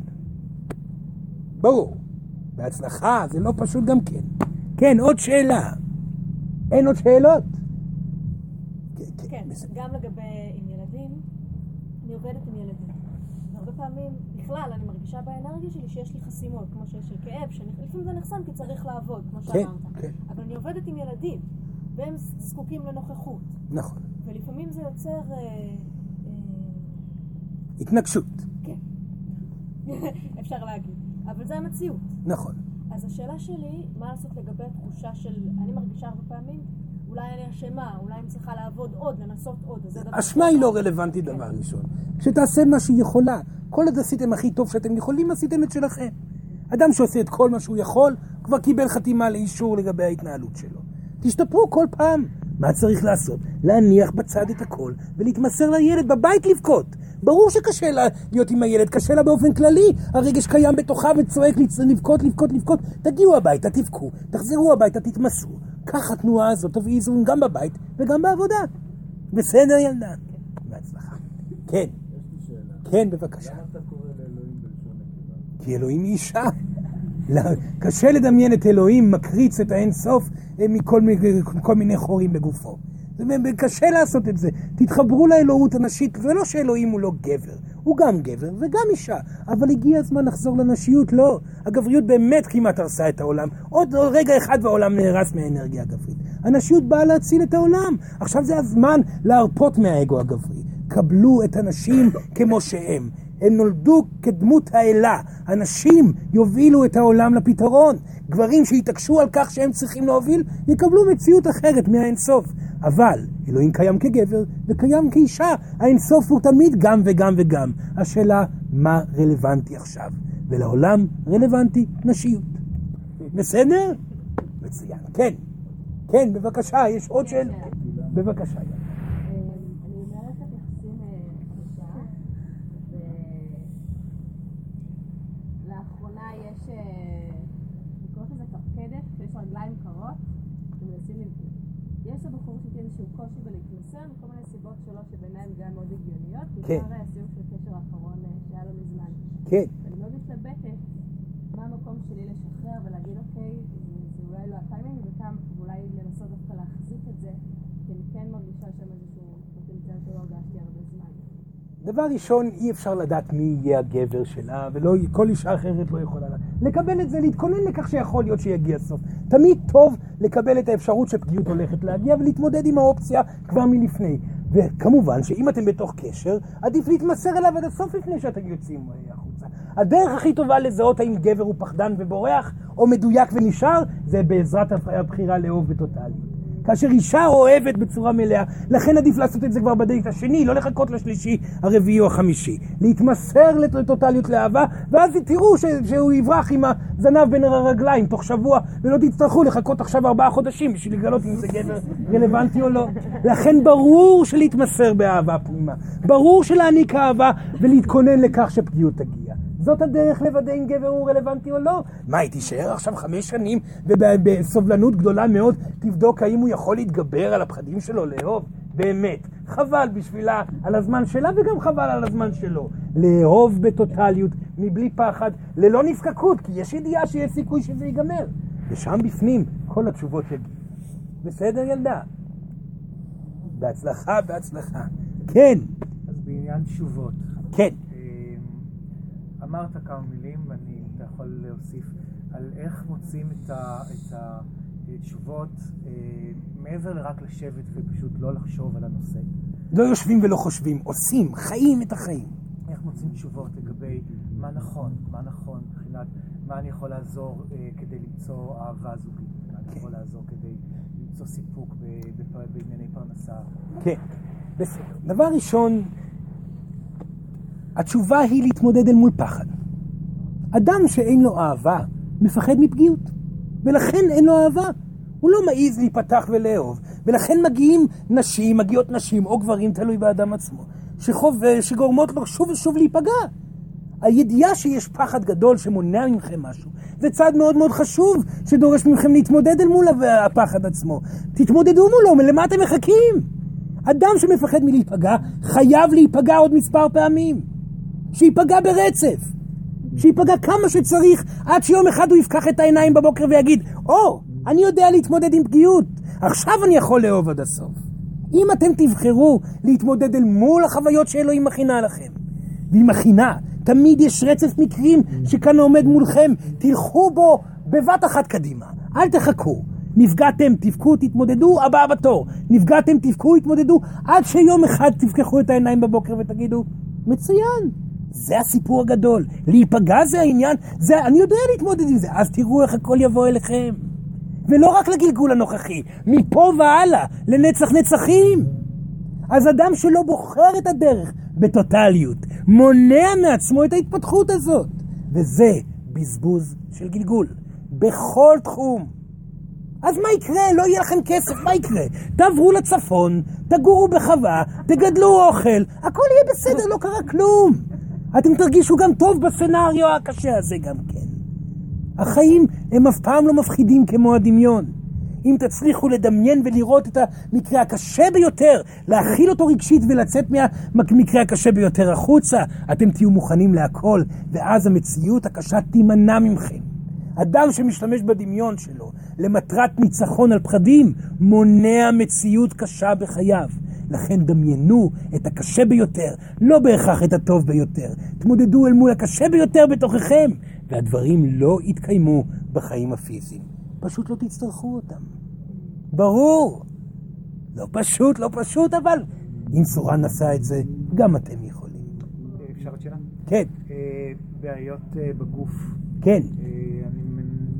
ברור. בהצלחה, זה לא פשוט גם כן. כן, עוד שאלה. אין עוד שאלות? כן, גם לגבי עם ילדים, אני עובדת עם ילדים. הרבה פעמים, בכלל, אני מרגישה באנרגיה שלי שיש לי חסימות, כמו שיש של כאב, שלפעמים זה נחסם כי צריך לעבוד, כמו כן, שאמרת. כן. אבל אני עובדת עם ילדים, והם זקוקים לנוכחות. נכון. ולפעמים זה יוצר... אה, אה, התנגשות. כן. אפשר להגיד. אבל זה המציאות. נכון. אז השאלה שלי, מה לעשות לגבי התחושה של, אני מרגישה הרבה פעמים, אולי אני אשמה, אולי אני צריכה לעבוד עוד, לנסות עוד. אשמה היא לא רלוונטית דבר ראשון. שתעשה מה שהיא יכולה. כל עוד עשיתם הכי טוב שאתם יכולים, עשיתם את שלכם. אדם שעושה את כל מה שהוא יכול, כבר קיבל חתימה לאישור לגבי ההתנהלות שלו. תשתפרו כל פעם. מה צריך לעשות? להניח בצד את הכל ולהתמסר לילד בבית לבכות. ברור שקשה לה להיות עם הילד, קשה לה באופן כללי. הרגש קיים בתוכה וצועק לבכות, לבכות, לבכות. תגיעו הביתה, תבכו, תחזרו הביתה, תתמסרו. ככה התנועה הזאת תביא איזון גם בבית וגם בעבודה. בסדר, ילדה? בהצלחה. כן. כן, בבקשה. למה אתה קורא לאלוהים בלשון נקבה? כי אלוהים היא אישה. קשה לדמיין את אלוהים מקריץ את האינסוף אה, מכל מיני, כל מיני חורים בגופו. קשה לעשות את זה. תתחברו לאלוהות הנשית, זה לא שאלוהים הוא לא גבר, הוא גם גבר וגם אישה, אבל הגיע הזמן לחזור לנשיות, לא. הגבריות באמת כמעט הרסה את העולם. עוד רגע אחד והעולם נהרס מהאנרגיה הגברית. הנשיות באה להציל את העולם. עכשיו זה הזמן להרפות מהאגו הגברי. קבלו את הנשים כמו שהם. הם נולדו כדמות האלה. הנשים יובילו את העולם לפתרון. גברים שיתעקשו על כך שהם צריכים להוביל, יקבלו מציאות אחרת מהאינסוף. אבל אלוהים קיים כגבר וקיים כאישה. האינסוף הוא תמיד גם וגם וגם. השאלה, מה רלוונטי עכשיו? ולעולם רלוונטי נשיות. בסדר? מצוין. כן. כן, בבקשה, יש עוד שאלה? בבקשה. יאללה. אני במערכת יחסים קשה, ולאחרונה יש, אה, אני קוראת לזה קפקדת, כשיש רגליים קרות, ומנסים ל... יש לבחור שלי איזשהו קושי בלהתנסר, מכל מיני סיבות שלו שבעיניהן גם מאוד הגיוניות, כן. בעיקר הסיום של הקשר האחרון אה, שהיה לא מזמן. כן. ואני מאוד מתלבטת מה המקום שלי לשחרר ולהגיד אוקיי, זה אולי לא הטיימינג, וכאן אולי לנסות דווקא להחזיק את זה, כי אני כן מרגישה שם איזשהו פוטנציאל שלא הרגשתי הרבה זמן. דבר ראשון, אי אפשר לדעת מי יהיה הגבר שלה, וכל אישה אחרת לא יכולה לדעת. לקבל את זה, להתכונן לכך שיכול להיות שיגיע סוף. תמיד טוב לקבל את האפשרות שפגיעות הולכת להגיע ולהתמודד עם האופציה כבר מלפני. וכמובן שאם אתם בתוך קשר, עדיף להתמסר אליו עד הסוף לפני שאתם יוצאים החוצה. הדרך הכי טובה לזהות האם גבר הוא פחדן ובורח, או מדויק ונשאר, זה בעזרת הבחירה לאהוב בטוטליות. כאשר אישה אוהבת בצורה מלאה, לכן עדיף לעשות את זה כבר בדייט השני, לא לחכות לשלישי, הרביעי או החמישי. להתמסר לט- לטוטליות לאהבה, ואז תראו ש- שהוא יברח עם הזנב בין הרגליים תוך שבוע, ולא תצטרכו לחכות עכשיו ארבעה חודשים בשביל לגלות אם זה גבר רלוונטי או לא. לכן ברור שלהתמסר באהבה פנימה. ברור שלהעניק אהבה ולהתכונן לכך שפגיעות תגיע. זאת הדרך לוודא אם גבר הוא רלוונטי או לא. מה, היא תישאר עכשיו חמש שנים ובסובלנות גדולה מאוד תבדוק האם הוא יכול להתגבר על הפחדים שלו לאהוב? באמת. חבל בשבילה על הזמן שלה וגם חבל על הזמן שלו. לאהוב בטוטליות, מבלי פחד, ללא נזקקות, כי יש ידיעה שיש סיכוי שזה ייגמר. ושם בפנים כל התשובות יגיעו. בסדר, ילדה? בהצלחה, בהצלחה. כן, אז בעניין תשובות. כן. אמ, אמרת כמה מילים, ואני, אתה יכול להוסיף, על איך מוצאים את, ה, את התשובות אה, מעבר לרק לשבת ופשוט לא לחשוב על הנושא. לא יושבים ולא חושבים, עושים, חיים את החיים. איך מוצאים תשובות לגבי מה נכון, מה נכון מבחינת מה אני יכול לעזור אה, כדי למצוא אהבה זוגית, מה אני יכול לעזור כדי למצוא סיפוק בענייני פרנסה. כן, בסדר. דבר ראשון, התשובה היא להתמודד אל מול פחד. אדם שאין לו אהבה, מפחד מפגיעות, ולכן אין לו אהבה. הוא לא מעז להיפתח ולאהוב, ולכן מגיעים נשים, מגיעות נשים או גברים, תלוי באדם עצמו, שחוב, שגורמות לו שוב ושוב להיפגע. הידיעה שיש פחד גדול שמונע מכם משהו, זה צעד מאוד מאוד חשוב שדורש מכם להתמודד אל מול הפחד עצמו. תתמודדו מולו, למה אתם מחכים? אדם שמפחד מלהיפגע, חייב להיפגע עוד מספר פעמים. שייפגע ברצף. שייפגע כמה שצריך, עד שיום אחד הוא יפקח את העיניים בבוקר ויגיד, או, oh, אני יודע להתמודד עם פגיעות, עכשיו אני יכול לאהוב עד הסוף. אם אתם תבחרו להתמודד אל מול החוויות שאלוהים מכינה לכם, והיא מכינה, תמיד יש רצף מקרים שכאן עומד מולכם, תלכו בו בבת אחת קדימה, אל תחכו. נפגעתם, תבכו, תתמודדו, הבא בתור. נפגעתם, תבכו, תתמודדו, עד שיום אחד תפקחו את העיניים בבוקר ותגידו, מצוין, זה הסיפור הגדול. להיפגע זה העניין, זה, אני יודע להתמודד עם זה, אז תראו איך הכל יבוא אליכם. ולא רק לגלגול הנוכחי, מפה והלאה, לנצח נצחים. אז אדם שלא בוחר את הדרך בטוטליות, מונע מעצמו את ההתפתחות הזאת. וזה בזבוז של גלגול, בכל תחום. אז מה יקרה? לא יהיה לכם כסף, מה יקרה? תעברו לצפון, תגורו בחווה, תגדלו אוכל, הכל יהיה בסדר, לא קרה כלום. אתם תרגישו גם טוב בסצנריו הקשה הזה גם כן. החיים הם אף פעם לא מפחידים כמו הדמיון. אם תצליחו לדמיין ולראות את המקרה הקשה ביותר, להכיל אותו רגשית ולצאת מהמקרה הקשה ביותר החוצה, אתם תהיו מוכנים להכל, ואז המציאות הקשה תימנע מכם. אדם שמשתמש בדמיון שלו למטרת ניצחון על פחדים, מונע מציאות קשה בחייו. לכן דמיינו את הקשה ביותר, לא בהכרח את הטוב ביותר. תמודדו אל מול הקשה ביותר בתוככם, והדברים לא יתקיימו בחיים הפיזיים. פשוט לא תצטרכו אותם. ברור. לא פשוט, לא פשוט, אבל אם סורן עשה את זה, גם אתם יכולים. אפשר עוד שאלה? כן. אה, בעיות אה, בגוף. כן. אה, אני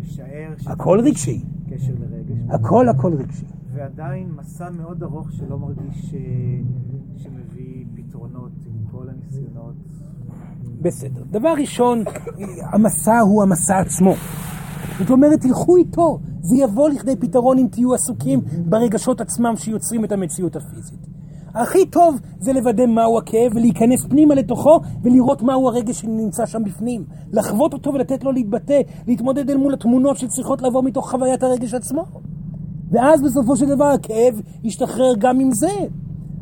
משער ש... הכל רגשי. קשר לרגש. הכל הכל רגשי. ועדיין מסע מאוד ארוך שלא מרגיש אה, שמביא פתרונות עם כל הניסיונות. בסדר. דבר ראשון, המסע הוא המסע עצמו. זאת אומרת, תלכו איתו, זה יבוא לכדי פתרון אם תהיו עסוקים ברגשות עצמם שיוצרים את המציאות הפיזית. הכי טוב זה לוודא מהו הכאב ולהיכנס פנימה לתוכו ולראות מהו הרגש שנמצא שם בפנים. לחוות אותו ולתת לו להתבטא, להתמודד אל מול התמונות שצריכות לבוא מתוך חוויית הרגש עצמו. ואז בסופו של דבר הכאב ישתחרר גם עם זה.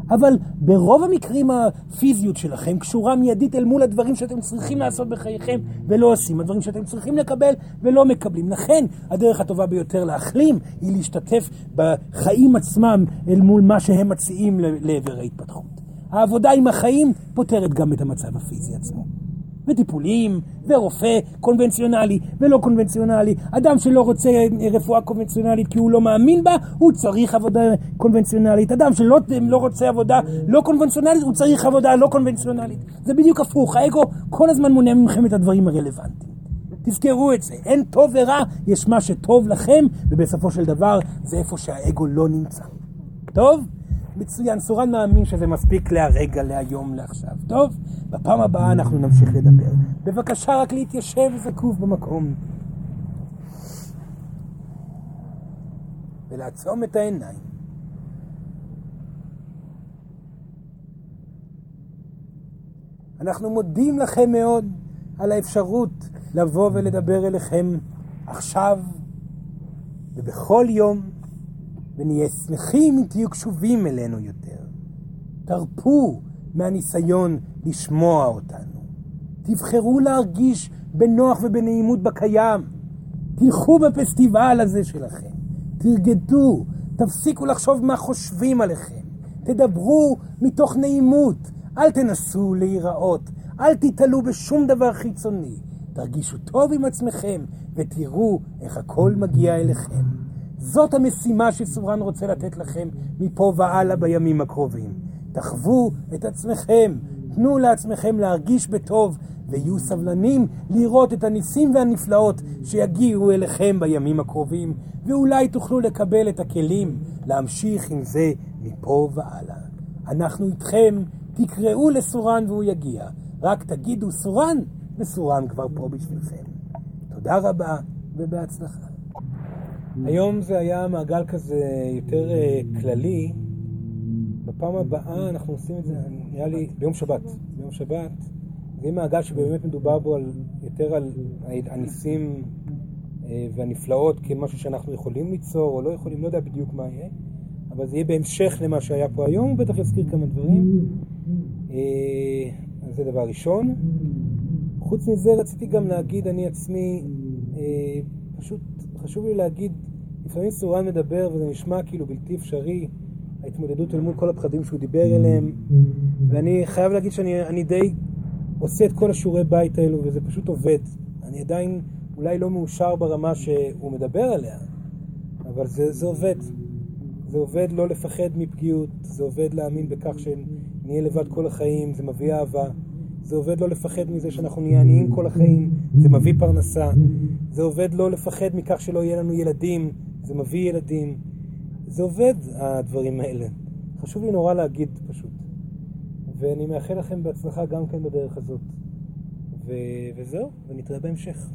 אבל ברוב המקרים הפיזיות שלכם קשורה מיידית אל מול הדברים שאתם צריכים לעשות בחייכם ולא עושים, הדברים שאתם צריכים לקבל ולא מקבלים. לכן הדרך הטובה ביותר להחלים היא להשתתף בחיים עצמם אל מול מה שהם מציעים לעבר ההתפתחות. העבודה עם החיים פותרת גם את המצב הפיזי עצמו. וטיפולים, ורופא קונבנציונלי ולא קונבנציונלי. אדם שלא רוצה רפואה קונבנציונלית כי הוא לא מאמין בה, הוא צריך עבודה קונבנציונלית. אדם שלא לא רוצה עבודה לא קונבנציונלית, הוא צריך עבודה לא קונבנציונלית. זה בדיוק הפוך, האגו כל הזמן מונע מכם את הדברים הרלוונטיים. תזכרו את זה, אין טוב ורע, יש מה שטוב לכם, ובסופו של דבר זה איפה שהאגו לא נמצא. טוב? מצוין, סורן מאמין שזה מספיק להרגע, להיום, לעכשיו. טוב? בפעם הבאה אנחנו נמשיך לדבר. בבקשה רק להתיישב זקוף במקום. ולעצום את העיניים. אנחנו מודים לכם מאוד על האפשרות לבוא ולדבר אליכם עכשיו ובכל יום, ונהיה שמחים אם תהיו קשובים אלינו יותר. תרפו מהניסיון לשמוע אותנו. תבחרו להרגיש בנוח ובנעימות בקיים. תלכו בפסטיבל הזה שלכם. תרגדו, תפסיקו לחשוב מה חושבים עליכם. תדברו מתוך נעימות. אל תנסו להיראות. אל תתעלו בשום דבר חיצוני. תרגישו טוב עם עצמכם ותראו איך הכל מגיע אליכם. זאת המשימה שסורן רוצה לתת לכם מפה והלאה בימים הקרובים. תחוו את עצמכם, תנו לעצמכם להרגיש בטוב, ויהיו סבלנים לראות את הניסים והנפלאות שיגיעו אליכם בימים הקרובים, ואולי תוכלו לקבל את הכלים להמשיך עם זה מפה והלאה. אנחנו איתכם, תקראו לסורן והוא יגיע. רק תגידו סורן, וסורן כבר פה בשבילכם. תודה רבה ובהצלחה. היום זה היה מעגל כזה יותר uh, כללי. בפעם הבאה אנחנו עושים את זה, נראה לי, ביום שבת. ביום שבת זה מעגל שבאמת מדובר בו על, יותר על הניסים uh, והנפלאות כמשהו שאנחנו יכולים ליצור או לא יכולים, לא יודע בדיוק מה יהיה, אבל זה יהיה בהמשך למה שהיה פה היום, הוא בטח יזכיר כמה דברים. Uh, אז זה דבר ראשון. חוץ מזה רציתי גם להגיד, אני עצמי, פשוט חשוב לי להגיד, לפעמים סורן מדבר וזה נשמע כאילו בלתי אפשרי, ההתמודדות אל מול כל הפחדים שהוא דיבר אליהם, ואני חייב להגיד שאני די עושה את כל השיעורי בית האלו וזה פשוט עובד. אני עדיין אולי לא מאושר ברמה שהוא מדבר עליה, אבל זה, זה עובד. זה עובד לא לפחד מפגיעות, זה עובד להאמין בכך שנהיה לבד כל החיים, זה מביא אהבה. זה עובד לא לפחד מזה שאנחנו נהיה עניים כל החיים, זה מביא פרנסה. זה עובד לא לפחד מכך שלא יהיה לנו ילדים, זה מביא ילדים. זה עובד, הדברים האלה. חשוב לי נורא להגיד פשוט. ואני מאחל לכם בהצלחה גם כן בדרך הזאת. ו... וזהו, ונתראה בהמשך.